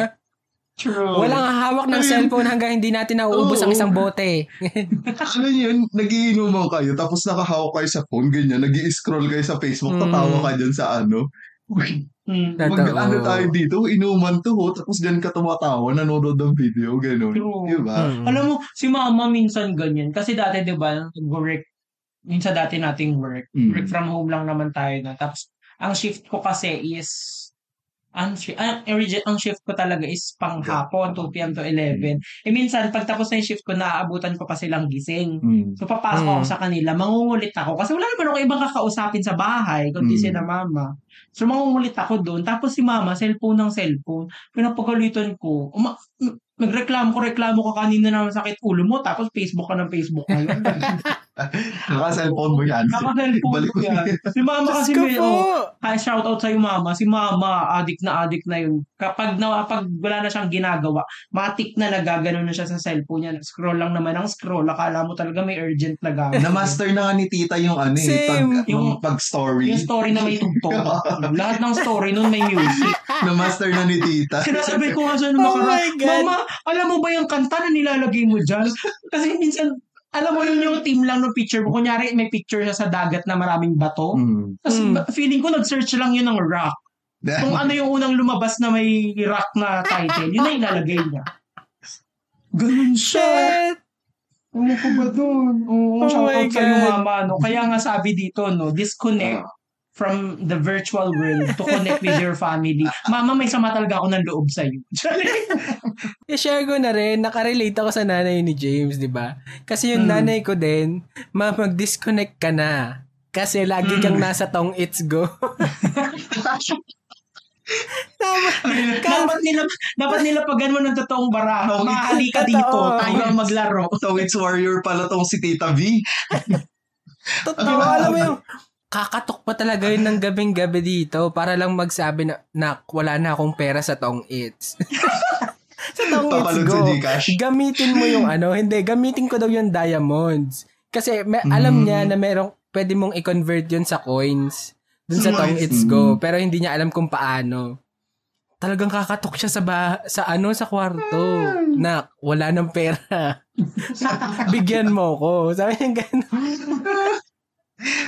True. Walang hawak ng Ayun. cellphone hanggang hindi natin nauubos ang Oo. isang bote. Ano yun, nagiinuman kayo, tapos nakahawak kayo sa phone, ganyan, nag scroll kayo sa Facebook, Mm. tatawa ka dyan sa ano. Uy, Mm. Totoo. mag, ano tayo dito, inuman to, ho, tapos dyan ka tumatawa, nanonood ng video, gano'n. True. Diba? Hmm. Alam mo, si mama minsan ganyan. Kasi dati, di ba, nag-work, minsan dati nating work, Mm. work from home lang naman tayo na. Tapos, ang shift ko kasi is, ang, shi- ang, ang shift ko talaga is pang hapon, 2 p.m. to 11. Eh minsan, pagtapos na yung shift ko, naaabutan ko pa silang gising. Mm. So, papasok Mm. ako sa kanila, mangungulit ako. Kasi wala naman ako ibang kakausapin sa bahay, kundi Mm. sila mama. So, mangungulit ako doon. Tapos si mama, cellphone ng cellphone. Pinapagalitan ko. Uma- nagreklamo ko, reklamo ka kanina na masakit ulo mo. Tapos Facebook ka ng Facebook ngayon. Naka-cellphone mo yan. Kaka-cellphone Balik ko yan. Si mama kasi Diyos ko may, po! oh, Hi, shout out sa mama. Si mama, adik na adik na yun. Kapag na, pag wala na siyang ginagawa, matik na nagagano na siya sa cellphone niya. Scroll lang naman ang scroll. Akala mo talaga may urgent na gamit. Na-master na nga ni tita yung ano eh, pag, yung pag-story. Yung story na may tugtog. Lahat ng story nun may music. Na-master na ni tita. Sinasabi ko nga siya nung Oh God. Mama, alam mo ba yung kanta na nilalagay mo dyan? Kasi minsan, alam mo yun yung team lang ng picture mo. Kunyari, may picture siya sa dagat na maraming bato. Mm. Tapos Mm. feeling ko nag-search lang yun ng rock. Kung ano yung unang lumabas na may rock na title, yun na ilalagay niya. Ganun siya. Shit! Ano ko ba doon? Oo, Oh shout my out sa'yo mama. No? Kaya nga sabi dito, no, disconnect from the virtual world to connect with your family. Mama, may sama talaga ako ng loob sa'yo. I-share ko na rin, nakarelate ako sa nanay ni James, di ba? Kasi yung Mm. nanay ko din, ma, mag-disconnect ka na. Kasi lagi kang nasa tong it's go. Tama. dapat nila dapat nila pag mo ng totoong bara. No, Mahali ka dito. Tayo ang maglaro. So, it's warrior pala tong si Tita V. Totoo, alam mo yung kakatok pa talaga yun ng gabing-gabi dito para lang magsabi na, na wala na akong pera sa tong it's. sa tong it's go. Gamitin mo yung ano, hindi, gamitin ko daw yung diamonds. Kasi may, alam Mm. niya na merong, pwede mong i-convert yun sa coins dun sa tong it's go. Pero hindi niya alam kung paano. Talagang kakatok siya sa ba, sa ano sa kwarto na wala ng pera. Bigyan mo ko. Sabi niya gano'n.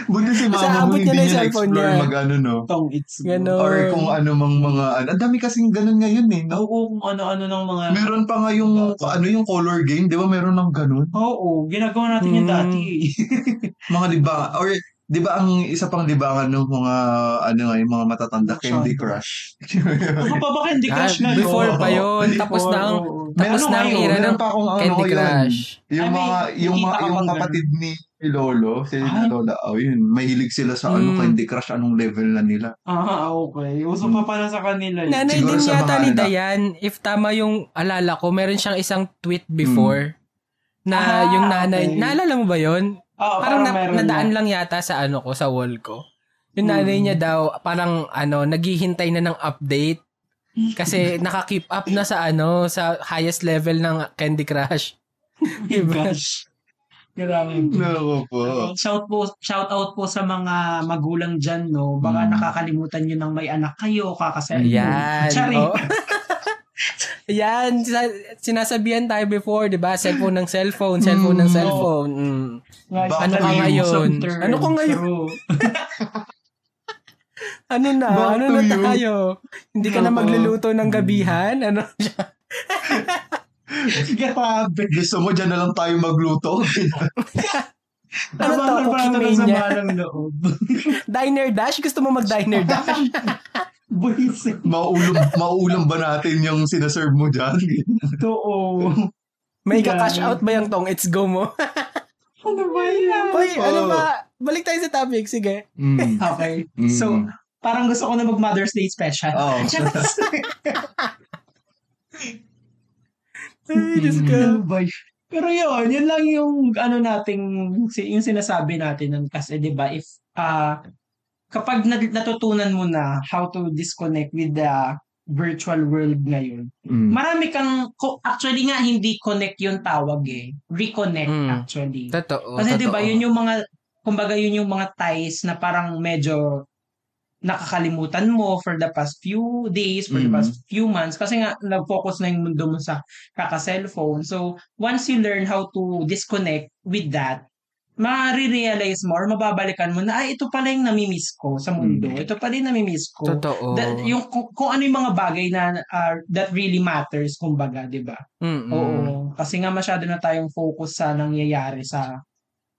Buti si mama mo hindi niya na yung niya cellphone explore niya. mag ano, no? Tong it's go. Ganon. Or kung ano mang mga, ano. Ang dami kasing ganun ngayon eh, no? Oo, kung ano-ano ng mga... Meron pa nga yung, ano yung color game, di ba? Meron ng ganun. Oo, ginagawa natin yung Hmm. dati. eh. Mga libang, or di ba ang isa pang libangan ng mga, ano nga, yung mga matatanda, Masyado. Candy Crush. Ano pa ba Candy Ah, Crush na yun? before pa yun. Tapos na ang-. Tapos na ang era Meron ng pa akong ano Candy yun. Crush. Yung mga, yung, yung bang kapatid ni Lolo, si Ay. Lola, oh yun, mahilig sila sa ano, Mm. Candy Crush, anong level na nila. Ah, okay. Uso pa pala sa kanila. yun. Nanay Siguro din sa yata mga ni anak. Dayan, if tama yung alala ko, meron siyang isang tweet before na Ah, yung nanay, okay. naalala mo ba yun? Oo, parang na, meron nadaan na. lang yata sa ano ko, sa wall ko. Yung Hmm. nanay niya daw, parang ano, naghihintay na ng update kasi naka-keep up na sa ano, sa highest level ng Candy Crush. Diba? Gosh. Grabe. Nako po. Shout po, shout out po sa mga magulang diyan no. Baka Mm. nakakalimutan niyo nang may anak kayo, kakasal. Ayan. Sorry. oh. Yan, sina- sinasabihan tayo before, 'di ba? Cellphone ng cellphone, cellphone ng Mm. cellphone. Mm. Ano ka ngayon? Ano ka ngayon? Ano na? Back ano na you. tayo? Hindi ka na magluluto ng gabihan? Ano? Grabe. Gusto mo, dyan na lang tayo magluto. Ano to? Tama Cooking na mania? sa loob. Diner dash? Gusto mo mag-diner dash? Buisit. mauulam, mauulam ba natin yung sinaserve mo dyan? Totoo. May Yeah. ka-cash out ba yung tong it's go mo? Ano ba yan? Hoy, ano Oo. ba? Balik tayo sa topic. Sige. Mm. Okay. Mm. So, parang gusto ko na mag Mother's Day special. Oh. Ay, Diyos ko. Ano? Pero yun, yun lang yung ano nating yung sinasabi natin nun kasi 'di ba if ah kapag nat- natutunan mo na how to disconnect with the virtual world ngayon. Mm. Marami kang ko- actually nga hindi connect yung tawag eh. Reconnect Mm. actually. Totoo. Kasi 'di ba yun yung mga kumbaga yun yung mga ties na parang medyo nakakalimutan mo for the past few days, for the Mhm. past few months kasi nga nag-focus na yung mundo mo sa kaka-cellphone. So, once you learn how to disconnect with that, ma-realize mo or mababalikan mo na, ay, ito pala yung namimiss ko sa mundo. Mhm. Ito pala yung namimiss ko. Totoo. That- yung, kung, kung ano yung mga bagay na uh, that really matters, kumbaga, di ba? Mm-mm. Oo. Kasi nga masyado na tayong focus sa nangyayari sa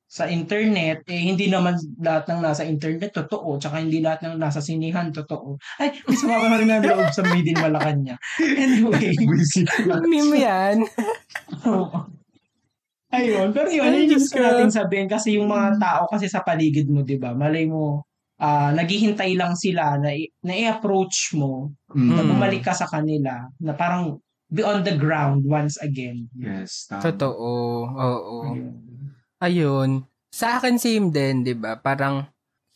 sa internet, eh hindi naman lahat ng nasa internet totoo, tsaka hindi lahat ng nasa sinihan totoo. Ay, may sumama na rin ang loob sa Made in Malacanang. Anyway. Meme yan. Oo. Ayun, pero yun, Ay, yun yung gusto ko. natin sabihin kasi yung mga tao kasi sa paligid mo, di ba? Malay mo, ah naghihintay lang sila na, na i-approach mo, na Mm. bumalik ka sa kanila, na parang be on the ground once again. Yes, tama. Totoo. Oo. Ayun. Ayun. Sa akin same din, 'di ba? Parang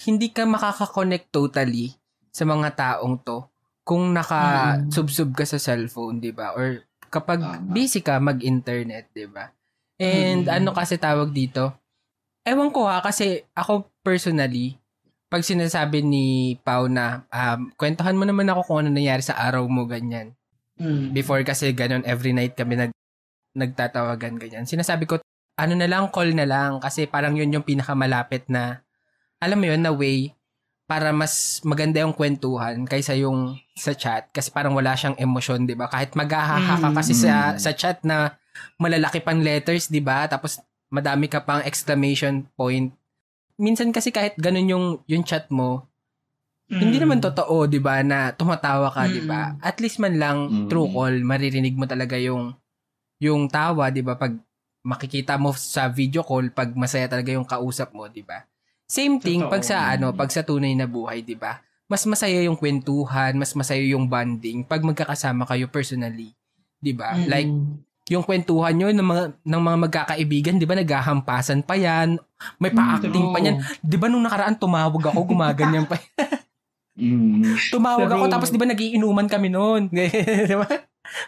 hindi ka makaka-connect totally sa mga taong to kung naka-subsub ka sa cellphone, 'di ba? Or kapag Tama. busy ka mag-internet, 'di ba? And Mm. ano kasi tawag dito? Ewan ko ha kasi ako personally pag sinasabi ni Pau na um, kwentuhan mo naman ako kung ano nangyari sa araw mo ganyan. Mm. Before kasi ganun, every night kami nag, nagtatawagan ganyan. Sinasabi ko, ano na lang, call na lang. Kasi parang yun yung pinakamalapit na, alam mo yun, na way para mas maganda yung kwentuhan kaysa yung sa chat. Kasi parang wala siyang emosyon, di ba? Kahit maghahaha ka Mm. kasi sa, Mm. sa chat na malalaki pang letters, di ba? Tapos madami ka pang exclamation point. Minsan kasi kahit ganun yung, yung chat mo, hindi Mm. naman totoo, 'di ba, na tumatawa ka, 'di ba? Mm. At least man lang Mm. true call, maririnig mo talaga yung yung tawa, 'di ba, pag makikita mo sa video call pag masaya talaga yung kausap mo, 'di ba? Same thing Totoo. pag sa ano, pag sa tunay na buhay, 'di ba? Mas masaya yung kwentuhan, mas masaya yung bonding pag magkakasama kayo personally, 'di ba? Mm-mm. Like yung kwentuhan nyo ng mga ng mga magkakaibigan, 'di ba, naghahampasan pa 'yan. May pa-acting pa niyan. 'Di ba nung nakaraan tumawag ako, gumaganyan pa. Mm. Tumawag ako True. tapos 'di ba nagiinuman kami noon. 'Di ba?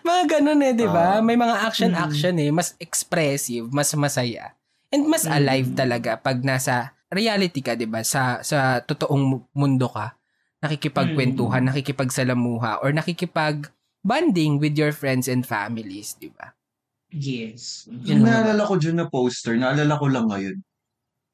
Mga ganun eh, 'di ba? Ah. May mga action Mm. action eh, mas expressive, mas masaya. And mas Mm. alive talaga pag nasa reality ka, 'di ba? Sa sa totoong mundo ka. Nakikipagkwentuhan, nakikipagsalamuha or nakikipag bonding with your friends and families, 'di ba? Yes. Yung naalala ko dyan na poster, naalala ko lang ngayon.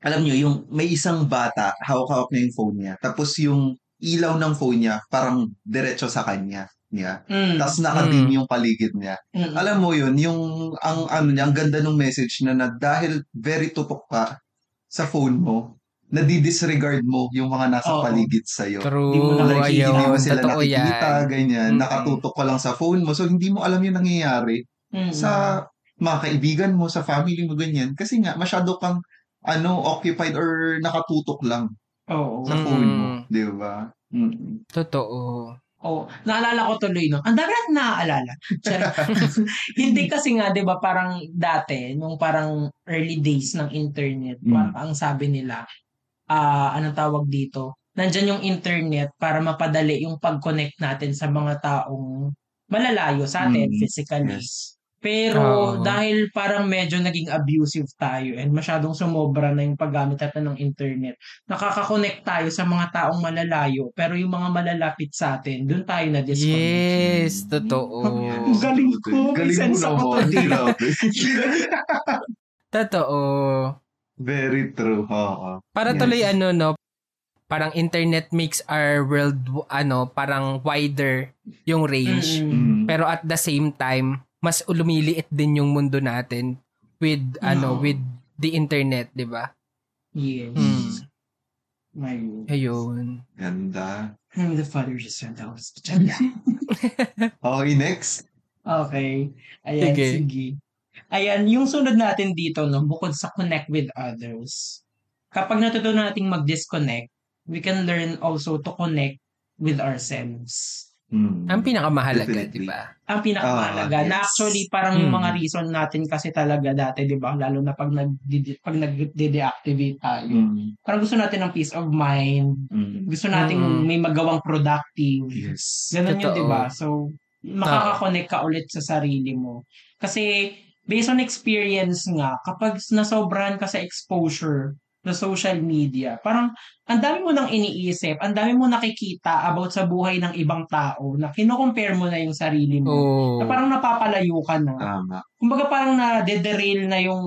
Alam nyo, yung may isang bata, hawak-hawak na yung phone niya. Tapos yung ilaw ng phone niya, parang diretso sa kanya. Niya. Mm. Tapos nakadim yung paligid niya. Mm. Alam mo yun, yung ang ano niya, ang ganda ng message na, na dahil very tutok ka sa phone mo, nadidisregard mo yung mga nasa Oo. paligid sa'yo. True, Di mo nakikita, ayun, Hindi mo sila totoo nakikita, yan. ganyan. Mm. Nakatutok ka lang sa phone mo. So, hindi mo alam yung nangyayari Mm. sa mga kaibigan mo, sa family mo, ganyan. Kasi nga, masyado kang ano, occupied or nakatutok lang Oo. sa phone mo. Mm. Di ba? Mm. Totoo. Oh, naalala ko tuloy, no? Ang dami natin naaalala. Hindi kasi nga, di ba, parang dati, nung parang early days ng internet, Mm. parang ang sabi nila, ah anong tawag dito? Nandyan yung internet para mapadali yung pag-connect natin sa mga taong malalayo sa atin Mm. physically. Yes. Pero Oo. dahil parang medyo naging abusive tayo and masyadong sumobra na yung paggamit natin ng internet, nakaka-connect tayo sa mga taong malalayo pero yung mga malalapit sa atin, doon tayo na disconnect. Yes, totoo. Ang galing ko. Galing mo sense ako. Totoo. Very true. Oo. Para Yes. tuloy ano no, parang internet makes our world ano, parang wider yung range. Mm. Mm. Pero at the same time, mas lumiliit din yung mundo natin with ano, Oo. with the internet, 'di ba? Yes. Mm. My Ayun. Ganda. I'm the father of Santos. Okay, next. Okay. Ayan, Sige. sige. Ayan, yung sunod natin dito, no, bukod sa connect with others, kapag natutunan nating mag-disconnect, we can learn also to connect with ourselves. Mm. Ang pinakamahalaga, Definitely. 'di ba? Ang pinakamahalaga. Ah, yes. Na actually, parang yung Mm. mga reason natin kasi talaga dati, di ba? Lalo na pag nag pag nag-deactivate tayo. Mm. Parang gusto natin ng peace of mind. Mm. Gusto nating Mm. may magawang productive. Yes. Ganun yun, Totoo. di ba? So, makakakonect ka ulit sa sarili mo. Kasi, based on experience nga, kapag nasobrahan ka sa exposure sa social media, parang ang dami mo nang iniisip, ang dami mo nakikita about sa buhay ng ibang tao na kino-compare mo na yung sarili mo. Oh. Na parang napapalayo ka na. Tama. Kumbaga parang na-derail na yung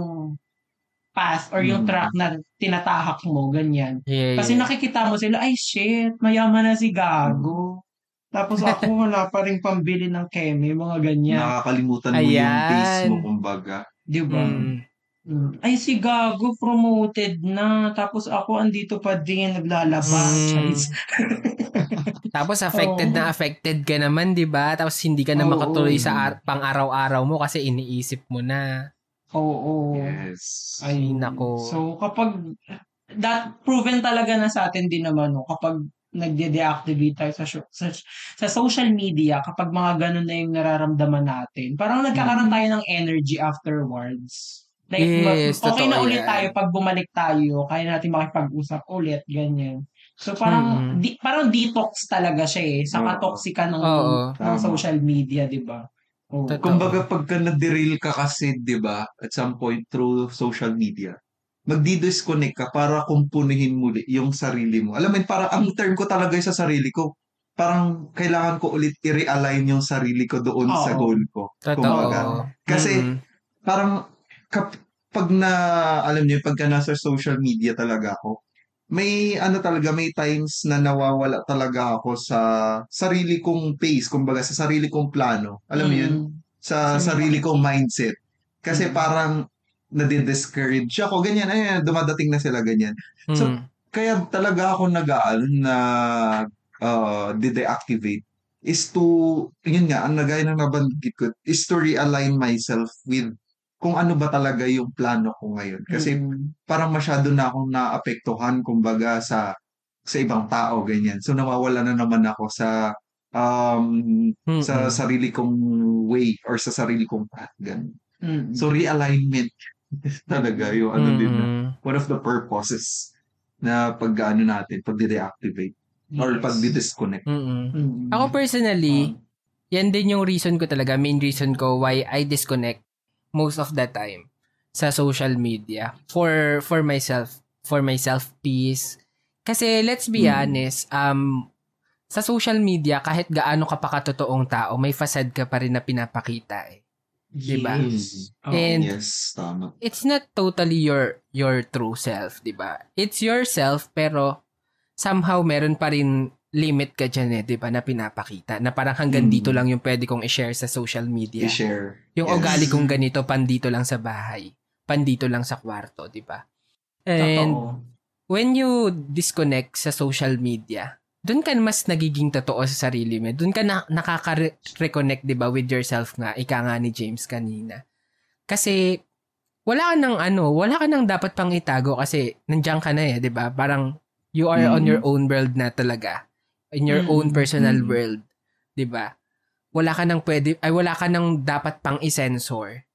path or yung Mm. track na tinatahak mo, ganyan. Yeah, Kasi yeah. nakikita mo sila, ay shit, mayaman na si Gago. Tapos ako wala pa rin pambili ng keme, mga ganyan. Nakakalimutan mo yung Ayan. taste mo, kumbaga. Di ba? Mm. Mm. Ay si Gago, promoted na. Tapos ako andito pa din, naglalaba. Mm. Tapos affected Oo. na affected ka naman, 'di ba? Tapos hindi ka na Oo. makatuloy sa ar- pang-araw-araw mo kasi iniisip mo na. Oo. Yes. Ay, nako. So, kapag, that, proven talaga na sa atin din naman, no, kapag nagde-deactivate tayo sa, sa, sa social media, kapag mga ganun na yung nararamdaman natin, parang nagkakaroon tayo ng energy afterwards. Like, Yes, okay na ulit yan. tayo pag bumalik tayo, kaya natin makipag-usap ulit, ganyan. So, parang, Mm. di, parang detox talaga siya eh, sa Oo. katoksika ng, Oo. ng Tama. social media, di ba? Totoo. Kumbaga, pagka na-derail ka kasi, di ba, at some point through social media, magdi-disconnect ka para kumpunihin muli yung sarili mo. Alam mo, yun, parang ang term ko talaga sa sarili ko, parang kailangan ko ulit i-realign yung sarili ko doon Oo. sa goal ko. Totoo. Kumbaga, Kasi, Mm. parang kap, pag na, alam niyo, pagka nasa social media talaga ako, may ano talaga, may times na nawawala talaga ako sa sarili kong pace, kumbaga sa sarili kong plano. Alam mo yun? Mm. Sa Sa- sarili kong mindset. Kasi Mm. parang nadi-discourage ako, ganyan, ayun, dumadating na sila ganyan. So, Mm. Kaya talaga ako nag-aano na uh, dide-activate is to, yun nga, ang nagaya ng nabanggit ko, is to realign myself with kung ano ba talaga yung plano ko ngayon. Kasi Mm. parang masyado na akong naapektuhan, kumbaga, sa sa ibang tao, ganyan. So, nawawala na naman ako sa um, sa Mm-mm. sarili kong way or sa sarili kong path, ganun. Mm. So, realignment talaga yung ano din na, one of the purposes na pag ano natin, pag deactivate or Yes. pag disconnect. Mm-mm. Mm. Ako personally, yan din yung reason ko talaga, main reason ko why I disconnect most of the time sa social media for for myself, for my self peace. Kasi let's be Mm. honest, um sa social media kahit gaano ka pa katotoong tao, may facade ka pa rin na pinapakita eh. Diba? Yes. Oo. And- yes, tama. It's not totally your your true self, 'di ba? It's yourself pero somehow meron pa rin limit ka dyan eh, 'di ba, na pinapakita. Na parang hanggang Mm. dito lang yung pwede kong i-share sa social media. I-share. Yung Yes. ugali kong ganito, pandito lang sa bahay. Pandito lang sa kwarto, di ba? And Totoo. when you disconnect sa social media, doon ka mas nagiging totoo sa sarili mo. Doon ka na, nakaka-reconnect, di ba, with yourself nga. Ika nga ni James kanina. Kasi, wala ka ng ano, wala ka nang dapat pang itago kasi nandiyan ka na eh, di ba? Parang, you are on Mm. your own world na talaga. In your Mm. own personal Mm. world. Di ba? Wala ka nang pwede, ay wala ka nang dapat pang isensor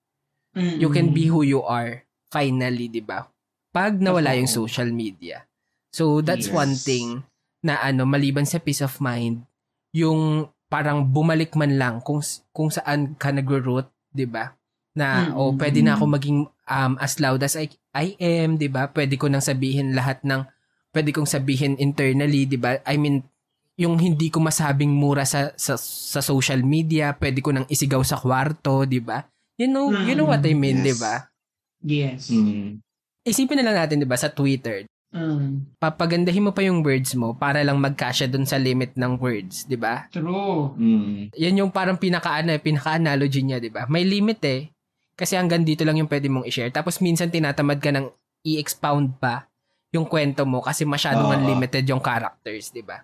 Mm. you can be who you are finally, 'di ba? Pag nawala yung Totoo. social media. So that's Yes. one thing na ano maliban sa peace of mind, yung parang bumalik man lang kung kung saan ka nagro-root, 'di ba? Na oh, mm, pwede na ako maging um, as loud as I, I am, 'di ba? Pwede ko nang sabihin lahat ng pwede kong sabihin internally, 'di ba? I mean, yung hindi ko masabing mura sa sa, sa social media, pwede ko nang isigaw sa kwarto, 'di ba? You know, you know what I mean, Yes. 'di ba? Yes. Mm. Isipin na lang natin, 'di ba, sa Twitter, Mm. papagandahin mo pa yung words mo para lang magkasya dun sa limit ng words, 'di ba? True. Mm. Yan yung parang pinaka ano, pinaka-analogy niya, 'di ba? May limit eh. Kasi hanggang dito lang yung pwede mong i-share. Tapos minsan tinatamad ka ng i-expound pa yung kwento mo kasi masyadong Oo. unlimited yung characters, 'di ba?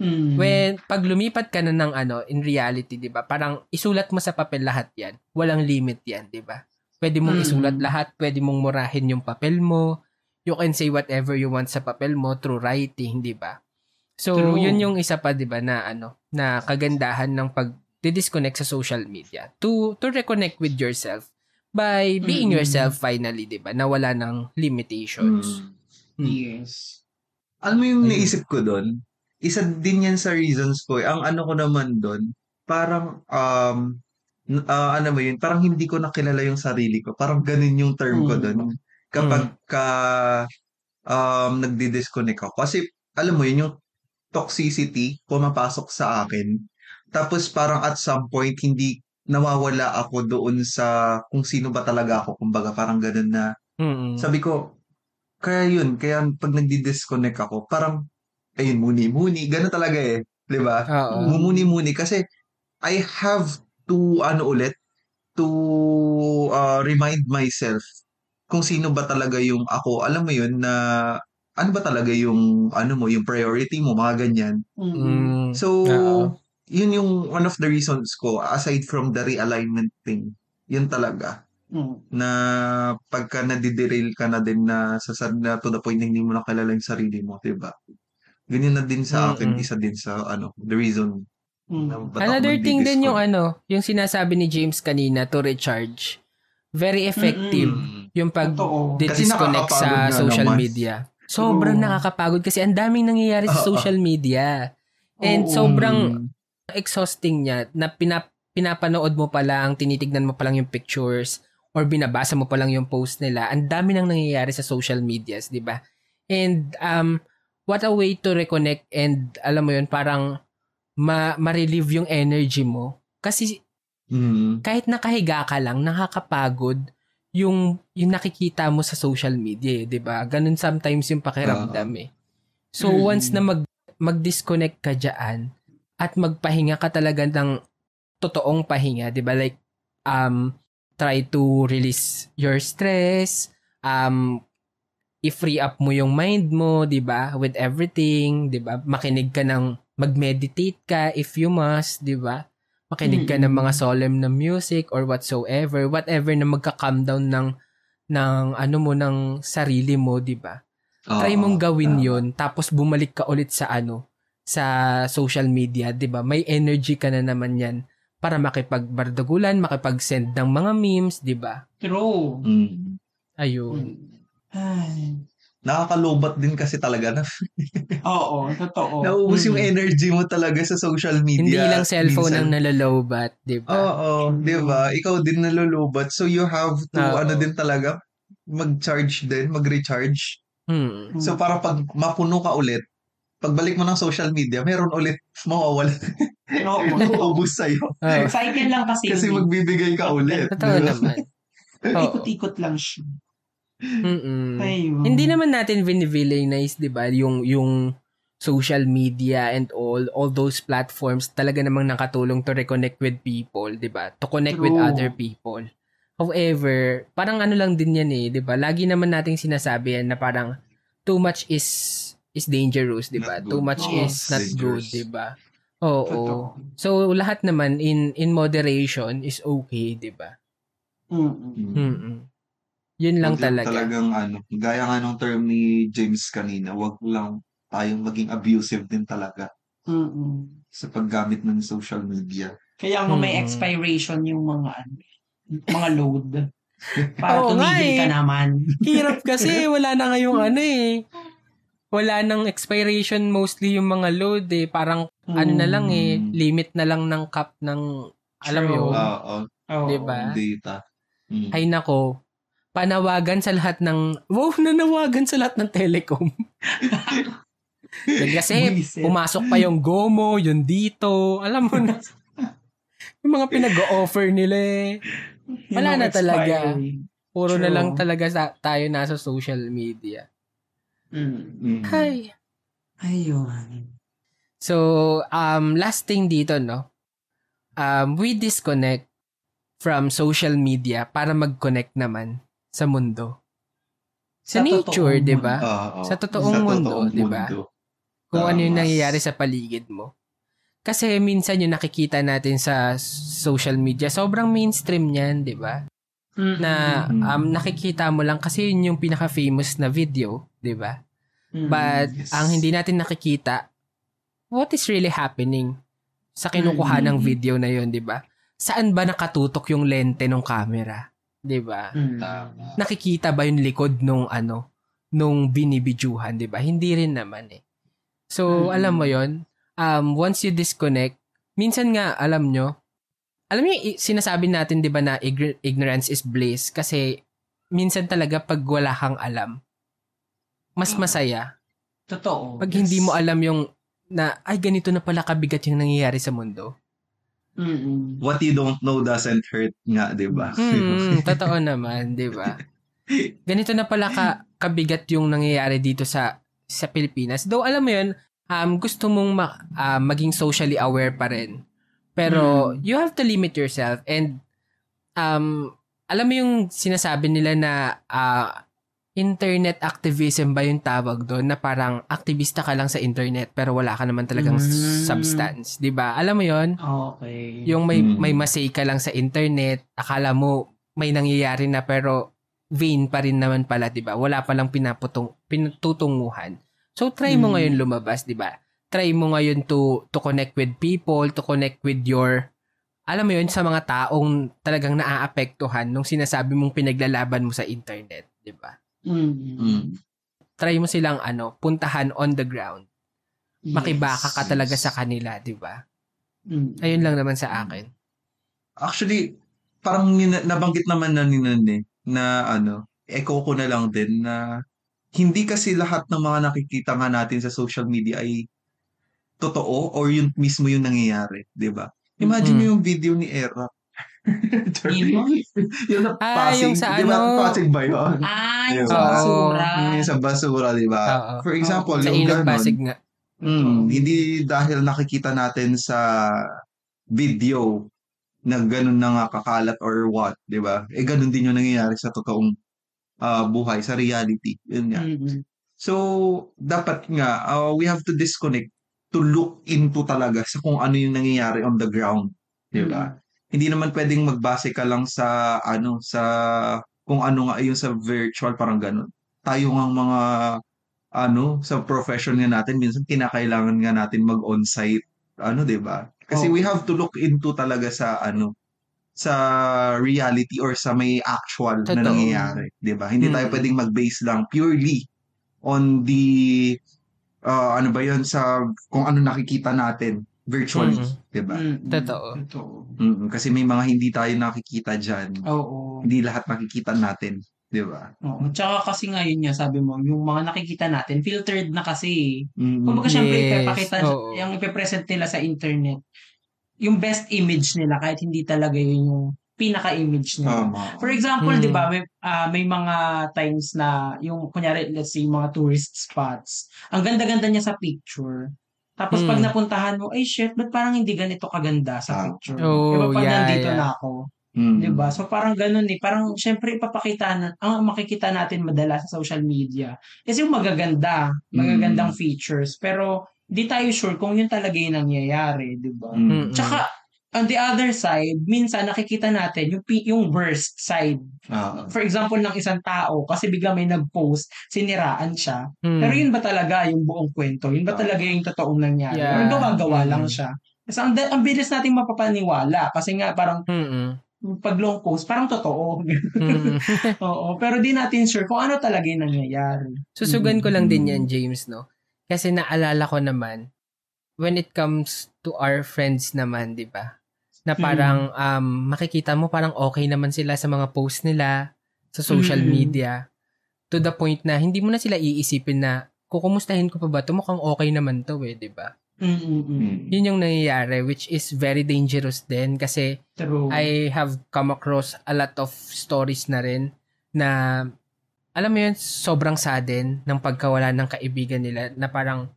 Mm. When pag lumipat ka na ng ano, in reality, 'di ba? Parang isulat mo sa papel lahat 'yan. Walang limit 'yan, 'di ba? Pwede mong Mm. isulat lahat, pwede mong murahin yung papel mo. You can say whatever you want sa papel mo through writing, 'di ba? So, True. yun yung isa pa 'di ba na ano, na kagandahan ng pag disconnect sa social media to to reconnect with yourself by being Mm. yourself finally, 'di ba? Na wala ng limitations. Mm. Yes. Alam mo yung Ayun. naisip ko doon? Isa din yan sa reasons ko. eh. Ang ano ko naman doon, parang, um, ah, ano mo yun, parang hindi ko nakilala yung sarili ko. Parang ganun yung term ko Mm. doon. Kapag ka, um, nagdi-disconnect ako. Kasi, alam mo yun, yung toxicity pumapasok sa akin. Tapos parang at some point, hindi nawawala ako doon sa kung sino ba talaga ako. Kumbaga, parang ganun na Mm. sabi ko, kaya yun, kaya pag nagdi-disconnect ako, parang, ayun, muni-muni, gano'n talaga eh. Di ba? Mumuni-muni kasi I have to, ano ulit, to uh, remind myself kung sino ba talaga yung ako. Alam mo yun na, ano ba talaga yung, ano mo, yung priority mo, mga ganyan. Mm. So, Oo. yun yung one of the reasons ko, aside from the realignment thing, yun talaga Mm. na pagka nadiderail ka na din na sa na to the point na hindi mo nakilala yung sarili mo, 'di ba? Ganyan na din sa akin, Mm-mm. isa din sa ano, the reason Mm. ako Another thing din yung ano, yung sinasabi ni James kanina to recharge. Very effective Mm. yung pag disconnect sa social naman. media. Sobrang True. nakakapagod kasi ang daming nangyayari sa social media. And Oo. sobrang Mm. exhausting niya na pinap pinapanood mo pa lang, tinitignan mo pa lang yung pictures or binabasa mo pa lang yung post nila. Ang dami nang nangyayari sa social medias, 'di ba? And um what a way to reconnect and alam mo yun, parang ma- ma-relieve yung energy mo. Kasi Mm. kahit nakahiga ka lang, nakakapagod yung yung nakikita mo sa social media, eh, 'di ba? Ganun sometimes yung pakiramdam eh. So Mm. once na mag mag-disconnect ka diyan at magpahinga ka talaga ng totoong pahinga, 'di ba? Like um try to release your stress, um i-free up mo yung mind mo, 'di ba? With everything, 'di ba? Makinig ka ng mag-meditate ka if you must, di ba? Makinig ka ng mga solemn na music or whatsoever, whatever na magka-calm down ng ng ano mo ng sarili mo, di ba? Try mong gawin. 'yon tapos bumalik ka ulit sa ano sa social media, 'di ba? May energy ka na naman 'yan para makipagbardagulan, makipag-send ng mga memes, 'di ba? True. Mm. Ayun. Ay. Nakakalobat din kasi talaga na Oo, totoo. nauubos yung Mm. energy mo talaga sa social media. Hindi lang cellphone Minsan- ang nalalobat, 'di ba? Oo, Mm. di ba? Ikaw din nalulubat. So you have to, Oo. ano din talaga, mag-charge din, mag-recharge. Hmm. So para pag mapuno ka ulit, pagbalik mo ng social media, meron ulit mawawala. Oo. Mauubos sa'yo. Oh, Cycle lang kasi. Kasi magbibigay ka ulit. totoo di ba? naman. Ikot-ikot lang siya. Mm-mm. Ayun. Hindi naman natin vinivillainize, 'di ba, yung yung social media and all all those platforms talaga namang nakatulong to reconnect with people, 'di ba? To connect with True. other people. However, parang ano lang din yan eh, 'di ba? Lagi naman nating sinasabi yan na parang too much is is dangerous, 'di ba? Too good. much Oo, is not good, dangerous. 'di ba? Oo. Totoo. So lahat naman in in moderation is okay, 'di ba? Mm-mm. Mm. Mm. Yun lang Wag talaga. Talagang ano, gaya nga nung term ni James kanina, wag lang tayong maging abusive din talaga Mm-mm. sa paggamit ng social media. Kaya nga may Mm. expiration yung mga ano, mga load. Para Oo tumigil eh. ka naman. Hirap kasi wala na ngayong ano eh. Wala nang expiration mostly yung mga load eh. Parang ano na lang eh, Mm. limit na lang ng cap ng alam mo yun. Oo, Oo. Diba? data. Mm. Ay nako, panawagan sa lahat ng, wow, nanawagan sa lahat ng telecom. Kasi pumasok pa yung Gomo, yung dito, alam mo na. yung mga pinag-offer nila eh. Wala na talaga. Puro na True. lang talaga sa, tayo nasa social media. Mm. Mm. Ay. Ayun. So, um, last thing dito, no? Um, we disconnect from social media para mag-connect naman sa mundo. Sa, Sa nature, di ba? Oo. Sa totoong mundo, totoong di ba? mundo. Kung ano yung nangyayari sa paligid mo. Kasi minsan yung nakikita natin sa social media, sobrang mainstream niyan, di ba? Mm-mm. Na Mm. um, nakikita mo lang kasi yun yung pinaka-famous na video, di ba? Mm. But Yes. ang hindi natin nakikita, what is really happening sa kinukuha ng Mm. video na yun, di ba? Saan ba nakatutok yung lente ng camera? Di ba? Mm. Nakikita ba yung likod nung ano, nung binibidyuhan, di ba? Hindi rin naman eh. So, Mm. alam mo yon um, once you disconnect, minsan nga, alam nyo, alam niyo, sinasabi natin, di ba, na ignorance is bliss kasi minsan talaga pag wala kang alam, mas masaya. Totoo. Pag hindi mo alam yung na, ay, ganito na pala kabigat yung nangyayari sa mundo. Mm-mm. What you don't know doesn't hurt nga, di ba? Hmm, totoo naman, di ba? Ganito na pala ka, kabigat yung nangyayari dito sa sa Pilipinas. Though, alam mo yun, um, gusto mong ma- ah, maging socially aware pa rin. Pero, you have to limit yourself and um, alam mo yung sinasabi nila na ah, internet activism ba yung tawag doon na parang aktivista ka lang sa internet pero wala ka naman talagang Mm. substance, 'di ba? Alam mo 'yon? Okay. Yung may Mm. may masay ka lang sa internet, akala mo may nangyayari na pero vain pa rin naman pala, 'di ba? Wala pa lang pinaputong pinatutunguhan. So try mo Mm. ngayon lumabas, 'di ba? Try mo ngayon to to connect with people, to connect with your alam mo 'yun sa mga taong talagang naaapektuhan nung sinasabi mong pinaglalaban mo sa internet, 'di ba? Mm. Mm. Try mo silang ano, puntahan on the ground. Yes. Makibaka ka talaga yes. sa kanila, 'di ba? Mm. Ayun lang naman sa akin. Actually, parang nina- nabanggit naman na ni Nan eh, na ano, echo ko na lang din na hindi kasi lahat ng mga nakikita nga natin sa social media ay totoo or yun mismo yung nangyayari, di ba? Imagine Mm. mo yung video ni Era. Yung na Ah, Pasig, yung sa di ba? ano? Pasig ba yun? Ah, Yung sa basura. Yung sa basura, di ba? Oo. For example, Sa yung ganon, Pasig nga. Mm, hindi dahil nakikita natin sa video na ganun na nga kakalat or what, 'di ba? Eh ganun din yung nangyayari sa totoong ah, buhay, sa reality. Yun nga. Mm-mm. So, dapat nga uh, we have to disconnect to look into talaga sa kung ano yung nangyayari on the ground, 'di ba? Hindi naman pwedeng magbase ka lang sa ano sa kung ano nga yung sa virtual parang ganun. Tayo nga mga ano sa profession nga natin minsan kinakailangan nga natin mag on-site ano 'di ba? Kasi Oo. we have to look into talaga sa ano sa reality or sa may actual na Totoo. nangyayari, 'di ba? Hindi tayo Mm. pwedeng mag-base lang purely on the ah, ano ba 'yon sa kung ano nakikita natin virtually, Mm. 'di ba? Mm, Totoo. Totoo. Mm, kasi may mga hindi tayo nakikita diyan. Oo. Hindi lahat nakikita natin, 'di ba? Oo. Tsaka kasi ngayon nga, sabi mo, yung mga nakikita natin, filtered na kasi. Mm. Kumbaga, syempre, Yes, ipapakita, oo. yung ipipresent nila sa internet, yung best image nila, kahit hindi talaga yun yung pinaka-image nila. Tama. For example, Mm. 'di ba, may ah, may mga times na yung kunyari let's say mga tourist spots. Ang ganda-ganda niya sa picture. Tapos pag Mm. napuntahan mo, ay shit, ba't parang hindi ganito kaganda sa Ah. picture? Oh, Diba pag yeah, nandito yeah. na ako, Mm. 'di ba? So parang ganun eh, parang syempre ipapakita na ang makikita natin madalas sa social media is yung magaganda, magagandang Mm. features, pero di tayo sure kung yun talaga yung nangyayari, 'di ba? Mm. Tsaka on the other side, minsan nakikita natin yung pi- yung worst side Ah. for example ng isang tao kasi bigla may nag-post, siniraan siya. Mm. Pero yun ba talaga yung buong kwento? Yun ba Ah. talaga yung totoong nangyari? Yeah. Or gawa-gawa Mm. lang siya? Kasi ang, ang bilis nating mapapaniwala kasi nga parang Mm-mm. pag long post, parang totoo. Mm. Oo, pero di natin sure kung ano talaga yung nangyayari. Susugan ko lang din yan, James, no? Kasi naalala ko naman, when it comes to our friends naman, di ba? Na parang um, makikita mo parang okay naman sila sa mga post nila sa social Mm. media to the point na hindi mo na sila iisipin na kukumustahin ko pa ba to mukhang okay naman to eh, di ba? Mm-mm. Mm. Yun yung nangyayari which is very dangerous din kasi True. I have come across a lot of stories na rin na alam mo yun, sobrang sadden ng pagkawala ng kaibigan nila na parang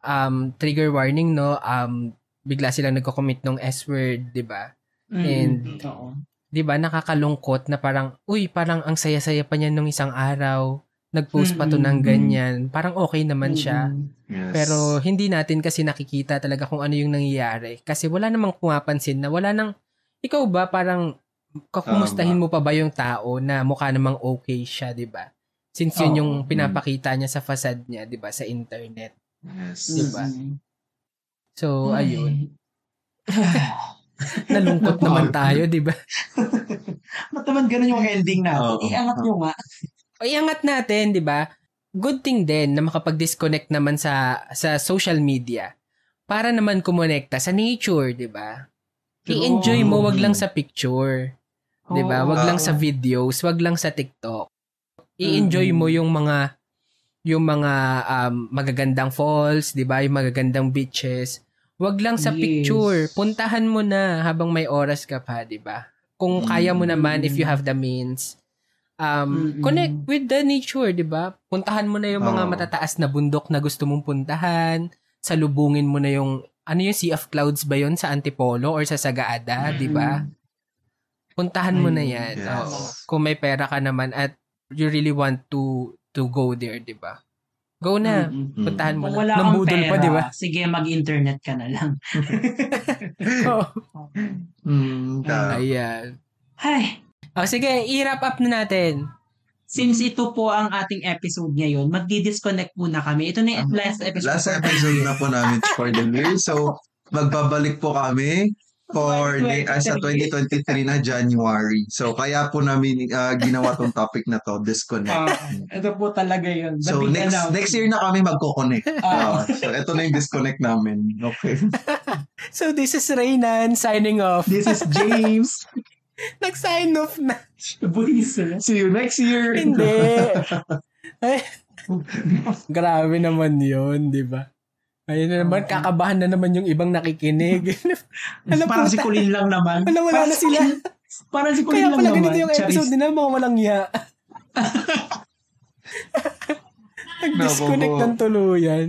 um, trigger warning, no? Um, bigla silang nagko-commit ng S-word, di ba? Mm-mm. and- Oo. Di ba? Nakakalungkot na parang, uy, parang ang saya-saya pa niya nung isang araw. Nag-post pa to ng ganyan. Parang okay naman siya. Yes. Pero hindi natin kasi nakikita talaga kung ano yung nangyayari. Kasi wala namang pumapansin na wala nang, ikaw ba parang kakumustahin mo pa ba yung tao na mukha namang okay siya, di ba? Since yun Oo. yung pinapakita niya sa facade niya, di ba, sa internet. yes. Diba? Mm-mm. So, Ay. ayun. Nalungkot naman tayo, di ba? Ba't naman ganun yung ending natin? Oo. Iangat nyo nga. O, iangat natin, di ba? Good thing din na makapag-disconnect naman sa sa social media para naman kumonekta sa nature, di ba? I-enjoy mo, wag lang sa picture. 'Di ba? Wag lang sa videos, wag lang sa TikTok. I-enjoy Mm. mo yung mga yung mga um, magagandang falls, 'di ba? Yung magagandang beaches. Wag lang sa Yes. picture. Puntahan mo na habang may oras ka pa, 'di ba? Kung kaya mo naman if you have the means. Um, Mm-mm. connect with the nature, 'di ba? Puntahan mo na yung mga Oo. matataas na bundok na gusto mong puntahan. Salubungin mo na yung ano yung Sea of Clouds ba yon sa Antipolo or sa Sagaada, 'di ba? Puntahan mo na Ayun, 'yan. yes. Oo. Kung may pera ka naman at you really want to to go there, 'di ba? Go na. Mm-mm. Puntahan mo Kung na. wala Nang kang budol pera, pa, di ba? sige, mag-internet ka na lang. Oo. Mm, ta- Ayan. Ay, Oh, sige, i-wrap up na natin. since ito po ang ating episode ngayon, magdi-disconnect muna kami. Ito na yung last episode. Last episode na po namin for the year. So, magbabalik po kami for ne- ah, sa 2023 na January. So, kaya po namin ah, ginawa tong topic na to, disconnect. Ah, ito po talaga yun. The so, next announcement. next year na kami magko-connect. Ah. Ah, so, ito na yung disconnect namin. Okay. So, this is Raynan signing off. This is James. Nag-sign off na. Buwis. eh. See you next year. Hindi. Ay, grabe naman yun, di ba? Ayun na naman, kakabahan na naman yung ibang nakikinig. Alam Parang si Kulin lang naman. Wala, wala Parang na si sila. Parang si Kulin Kaya lang pala naman. ganito yung episode nila, mga walang iya. Nag-disconnect ng tuluyan.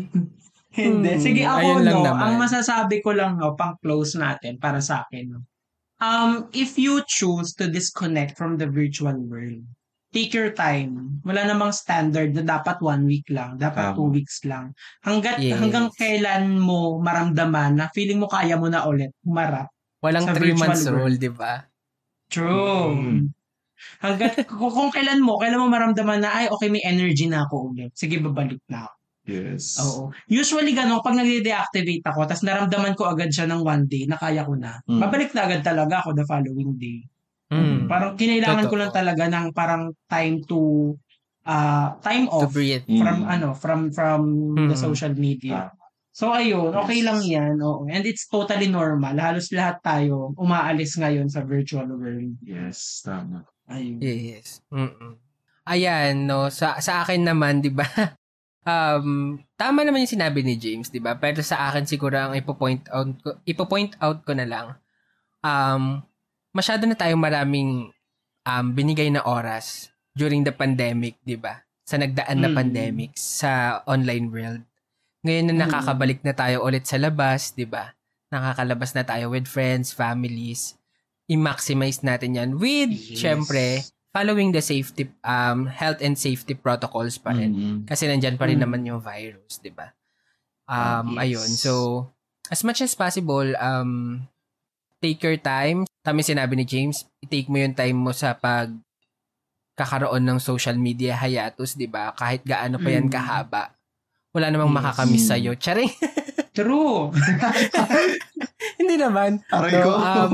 Hindi. Hmm, Sige ako, ayun lang no, naman. ang masasabi ko lang, no, pang close natin para sa akin, no. Um, if you choose to disconnect from the virtual world, take your time. Wala namang standard na dapat one week lang, dapat Tama. two weeks lang. Hanggat, Yes. hanggang kailan mo maramdaman na feeling mo kaya mo na ulit humarap. Walang Sa 3 virtual months world. rule, di ba? True. Mm. Hanggat, kung, kung kailan mo, kailan mo maramdaman na, ay, okay, may energy na ako ulit. Sige, babalik na ako. Yes. Oo. Usually, gano'n, pag nag-deactivate ako, tapos naramdaman ko agad siya ng one day, na kaya ko na, Mm. babalik na agad talaga ako the following day. Mm. Parang kinailangan ko Totoo. lang talaga ng parang time to, uh, time To off breathe. from, Mm. ano, from, from the Mm. social media. So, ayun, okay Yes. lang yan. Oo. And it's totally normal. Halos lahat tayo umaalis ngayon sa virtual world. Yes, tama. Ayun. Yes. Mm-mm. Ayan, no, sa sa akin naman, 'di ba? Um, tama naman yung sinabi ni James, 'di ba? Pero sa akin siguro ang ipo-point out ko, ipo-point out ko na lang. Um, masyado na tayong maraming um binigay na oras during the pandemic, 'di ba? Sa nagdaan na Mm. pandemic sa online world. Ngayon na Mm. nakakabalik na tayo ulit sa labas, 'di ba? Nakakalabas na tayo with friends, families. I-maximize natin 'yan with Yes. syempre following the safety um health and safety protocols pa rin. Mm. Kasi nandyan pa rin Mm. naman yung virus, 'di ba? Um Yes. ayun. So as much as possible um take your time. Tama sinabi ni James, i-take mo yung time mo sa pag kakaroon ng social media hiatus, 'di ba? Kahit gaano pa yan Mm. kahaba. Wala namang Yes. makakamiss sa'yo. Charing! True. Hindi naman. Aray So, ko. um,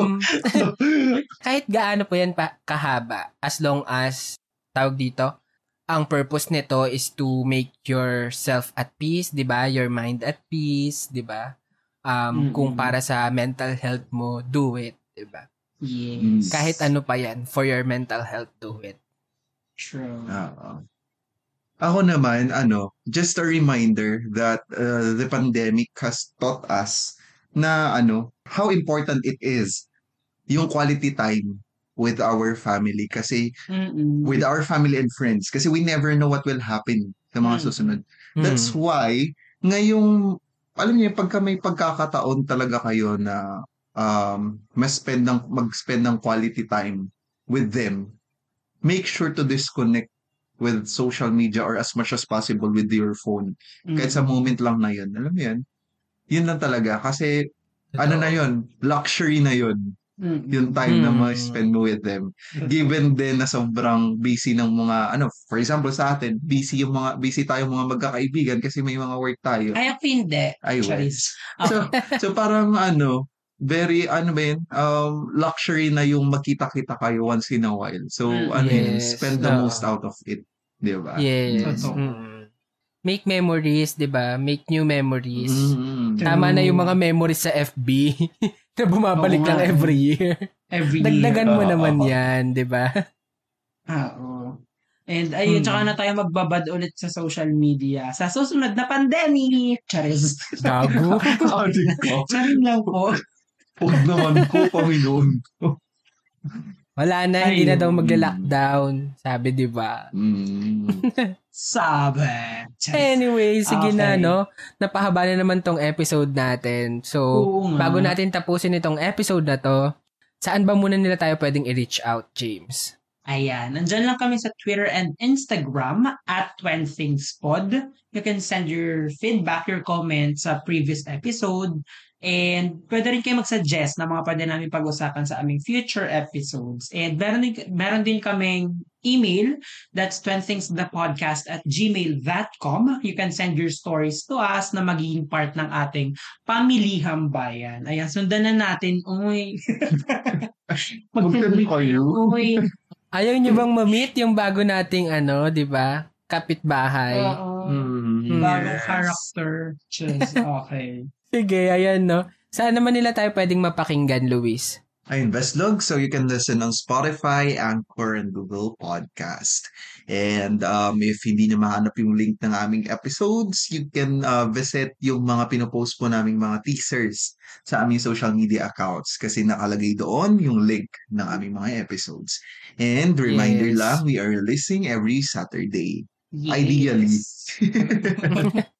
kahit gaano po yan pa kahaba, as long as, tawag dito, ang purpose nito is to make yourself at peace, di ba? Your mind at peace, di ba? Um, Mm-mm. Kung para sa mental health mo, do it, di ba? Yes. Kahit ano pa yan, for your mental health, do it. True. Oo. Ako naman, ano, just a reminder that uh, the pandemic has taught us na ano, how important it is yung quality time with our family kasi Mm-mm. with our family and friends kasi we never know what will happen sa mga Mm. susunod. Mm. That's why ngayong alam niyo pagka may pagkakataon talaga kayo na um mas-spend ng mag-spend ng quality time with them, make sure to disconnect with social media or as much as possible with your phone. Kahit sa moment lang na yun. Alam mo yun? Yun lang talaga. Kasi ano na yun? Luxury na yun. Mm-mm. Yung time na Mm. ma-spend mo with them. Given din na sobrang busy ng mga, ano, for example sa atin, busy yung mga, busy tayo mga magkakaibigan kasi may mga work tayo. Ay, ako hindi. Ay. Charis. So, so parang ano, very, ano ba yun, um, luxury na yung magkita-kita kayo once in a while. So, Mm, ano yun, yes. spend the Oo. most out of it. Di ba? Yes. Totoo. Mm. Make memories, 'di ba? Make new memories. Mm. Tama na yung mga memories sa FB na bumabalik nga lang every year. Every Dagdagan year. mo Oo. naman 'yan, 'di ba? Ah, oo. And ayun, Hmm. tsaka na tayo magbabad ulit sa social media sa susunod na pandemic. Charis. Gago. Sabi ko, Charin lang po. huwag naman ko, Panginoon. Wala na, hindi na Ayun. daw magla-lockdown. Sabi, 'di ba? Mm. Sabi. Anyway, sige na, Okay. no? Napahaba na naman tong episode natin. So, Oo bago natin tapusin itong episode na to, saan ba muna nila tayo pwedeng i-reach out, James? Ayan, nandyan lang kami sa Twitter and Instagram at When Things Pod. You can send your feedback, your comments sa previous episode. And pwede rin kayo mag-suggest na mga pwede namin pag-usapan sa aming future episodes. And meron din, meron din kaming email. That's twenthingsthepodcast at gmail.com. You can send your stories to us na magiging part ng ating pamilihang bayan. Ayan, sundan na natin. Uy. Magtend kayo. Uy. Ayaw niyo bang ma-meet yung bago nating ano, 'di ba? Kapitbahay. Oo. Mm. Bagong Yes. character. Cheers. Okay. Sige, ayan, no? Saan naman nila tayo pwedeng mapakinggan, Luis? Ayun, Vestlog. So you can listen on Spotify, Anchor, and Google Podcast. And um, if hindi na mahanap yung link ng aming episodes, you can uh, visit yung mga pinopost po naming mga teasers sa aming social media accounts kasi nakalagay doon yung link ng aming mga episodes. And reminder Yes. lang, we are releasing every Saturday. Yes. Ideally.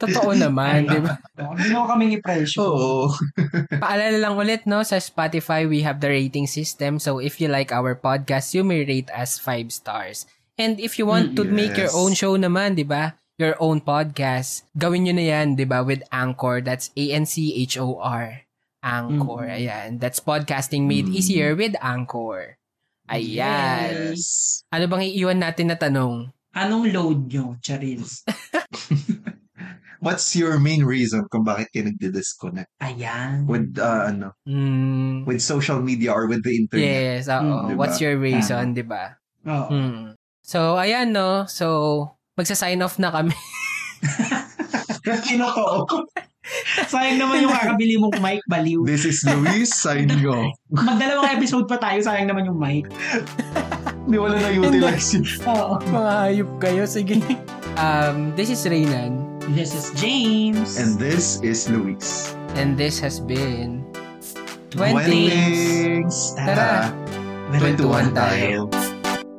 Totoo naman, 'di ba? Hindi mo kaming i-pressure. Oo. Paalala lang ulit, no? Sa Spotify, we have the rating system. So, if you like our podcast, you may rate us 5 stars. And if you want to Mm, make your yes. own show naman, di ba? Your own podcast, gawin nyo na yan, di ba? With Anchor. That's A-N-C-H-O-R. Anchor. Mm. Ayan. That's podcasting made Mm. easier with Anchor. Ayan. Yes. Ano bang iiwan natin na tanong? Anong load nyo, Charils? What's your main reason kung bakit kayo nagdi-disconnect Ayan. with uh, ano Mm, with social media or with the internet? yes, oo. Mm, diba? What's your reason, di ba? Oo. Mm. So, ayan, no? So, magsa-sign off na kami. Sino to? Sayang naman yung kakabili mong mic, baliw. This is Luis signing off. Magdalawang episode pa tayo, sayang naman yung mic. Hindi wala na utilize yun. Oo. Mga hayop kayo. Sige. Um, this is Reynan. This is James. And this is Luis. And this has been 20. Twenties. Tara. Tara. 21 tayo.